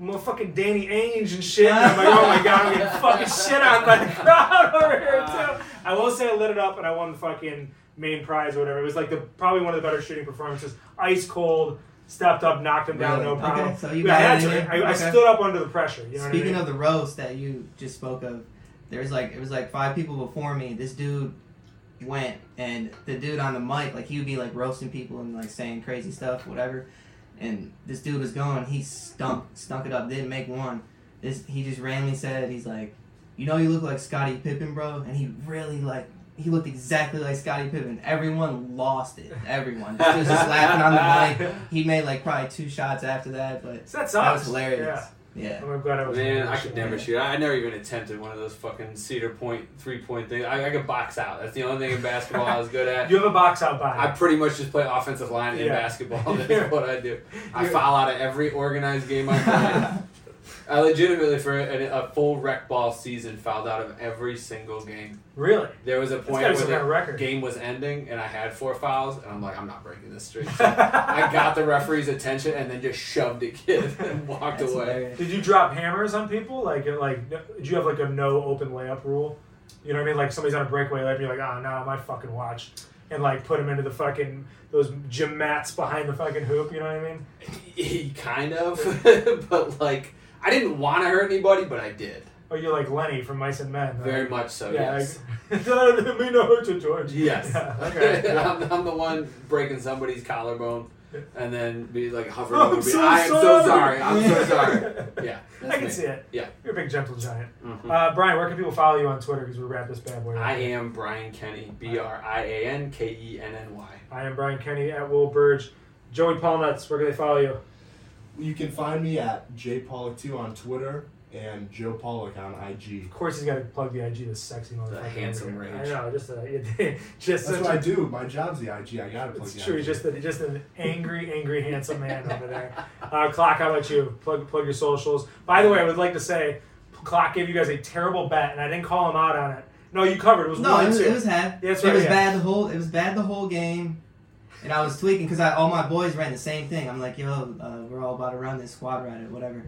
motherfucking Danny Ainge and shit. And I'm like, oh my god, I'm getting fucking shit on by the crowd over here too. I will say I lit it up and I won the fucking main prize or whatever. It was like the probably one of the better shooting performances. Ice cold, stepped up, knocked him down, Really? no problem. Okay, so you Yeah, I got had it to. I, I stood up under the pressure. You know what I Speaking mean? of the roast that you just spoke of, there was like it was like five people before me. This dude went and the dude on the mic, like he would be like roasting people and like saying crazy stuff, whatever. And this dude was going, he stunk, stunk it up, didn't make one. This he just randomly said, he's like, you know, you look like Scottie Pippen, bro, and he really like. He looked exactly like Scottie Pippen. Everyone lost it. Everyone. He was just laughing on the mic. He made like probably two shots after that, but So that that was hilarious. Yeah. Yeah. Oh, I'm glad I was. Man, I could never shoot. I never even attempted one of those fucking Cedar Point three point things. I, I could box out. That's the only thing in basketball I was good at. You have a box out by. I pretty much just play offensive line in basketball. That's what I do. I You're- foul out of every organized game I play. I legitimately, for a, a full rec ball season, fouled out of every single game. Really? There was a point where the kind of record. game was ending and I had four fouls, and I'm like, I'm not breaking this streak. So I got the referee's attention and then just shoved a kid and walked That's away. hilarious. Did you drop hammers on people? Like, like, did you have like a no open layup rule? You know what I mean? Like somebody's on a breakaway layup, and you're like, oh no, my fucking watch, and like put them into the fucking those gym mats behind the fucking hoop. You know what I mean? He kind of, but like, I didn't want to hurt anybody, but I did. Oh, you're like Lenny from Mice and Men. Very much so, yeah, yes. like, I mean, no hurt you, George. Yes. Yeah, okay. yeah. I'm, I'm the one breaking somebody's collarbone and then be like hovering I'm over me. so I am so sorry." I'm so sorry. Yeah. I can me. see it. Yeah. You're a big gentle giant. Mhm. Uh, Brian, where can people follow you on Twitter? Because we wrap this bad boy. up. I am Brian Kenny. B R I A N K E N N Y. I am Brian Kenny at Will Burge. Joey Paulnuts, where can they follow you? You can find me at jpollock2 on Twitter and Joe Pollock on IG. Of course, he's got to plug the IG, the sexy motherfucker. The handsome over here. rage. I know, just a, just That's what I a, do. My job's the IG. I gotta plug It's the true. IG. He's just a, just an angry, angry, handsome man over there. Uh, Clock, how about you? Plug plug your socials. By the way, I would like to say, Clock gave you guys a terrible bet, and I didn't call him out on it. No, you covered. It was No, one it was, two. it was half. Yeah, that's it was yeah. bad the whole. It was bad the whole game, and I was tweaking because all my boys ran the same thing. I'm like, yo, uh, we're all about to run this squad run it, whatever.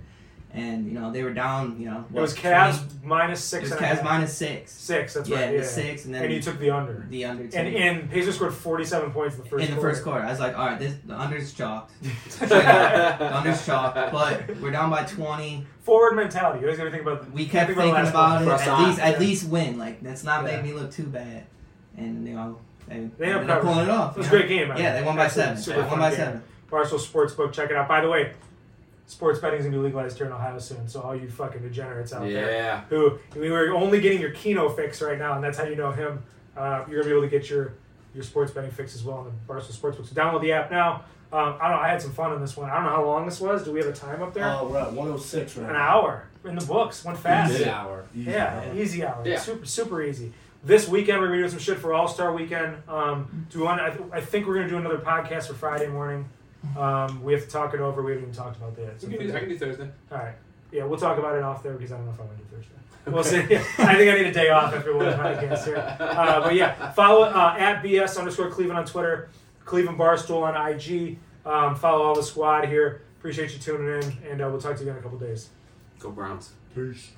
And you know they were down. You know, it was Cavs 20? minus It six was Cavs minus six. Six. That's yeah, right. Yeah, was six, and then and you took the under. the under two. And and Pacers scored forty-seven points in the first. in the quarter. first quarter, I was like, all right, this the under's chalked. The under's chalked. But we're down by 20. Forward mentality. You always got to think about. We kept think thinking the last about it. At least, at least win. Like that's not Yeah. making me look too bad. And you know, they, They ended up pulling it off. It was a great game. Yeah, they won by seven. Super They fun won by game. seven. Barstool Sportsbook, check it out. By the way, sports betting is gonna be legalized here in Ohio soon. So all you fucking degenerates out there who we were only getting your Keno fix right now, and that's how you know him. Uh, you're gonna be able to get your your sports betting fix as well on the Barstool Sportsbook. So download the app now. Um, I don't know. I had some fun on this one. I don't know how long this was. Do we have a time up there? Oh, we're at 106 right An hour in the books. Went fast. Easy hour. Easy Yeah, hour. easy hour. Yeah. Super, super easy. This weekend we're gonna do some shit for All Star Weekend. Um, do we want? I, th- I think we're gonna do another podcast for Friday morning. Um, we have to talk it over. We haven't even talked about that. We can do, I can do Thursday. All right. Yeah, we'll talk about it off there because I don't know if I want to do Thursday. We'll see. I think I need a day off after one of the podcasts here. Uh, but yeah, follow uh, at BS underscore Cleveland on Twitter, Cleveland Barstool on IG. Um, follow all the squad here. Appreciate you tuning in, and uh, we'll talk to you again in a couple days. Go Browns. Peace.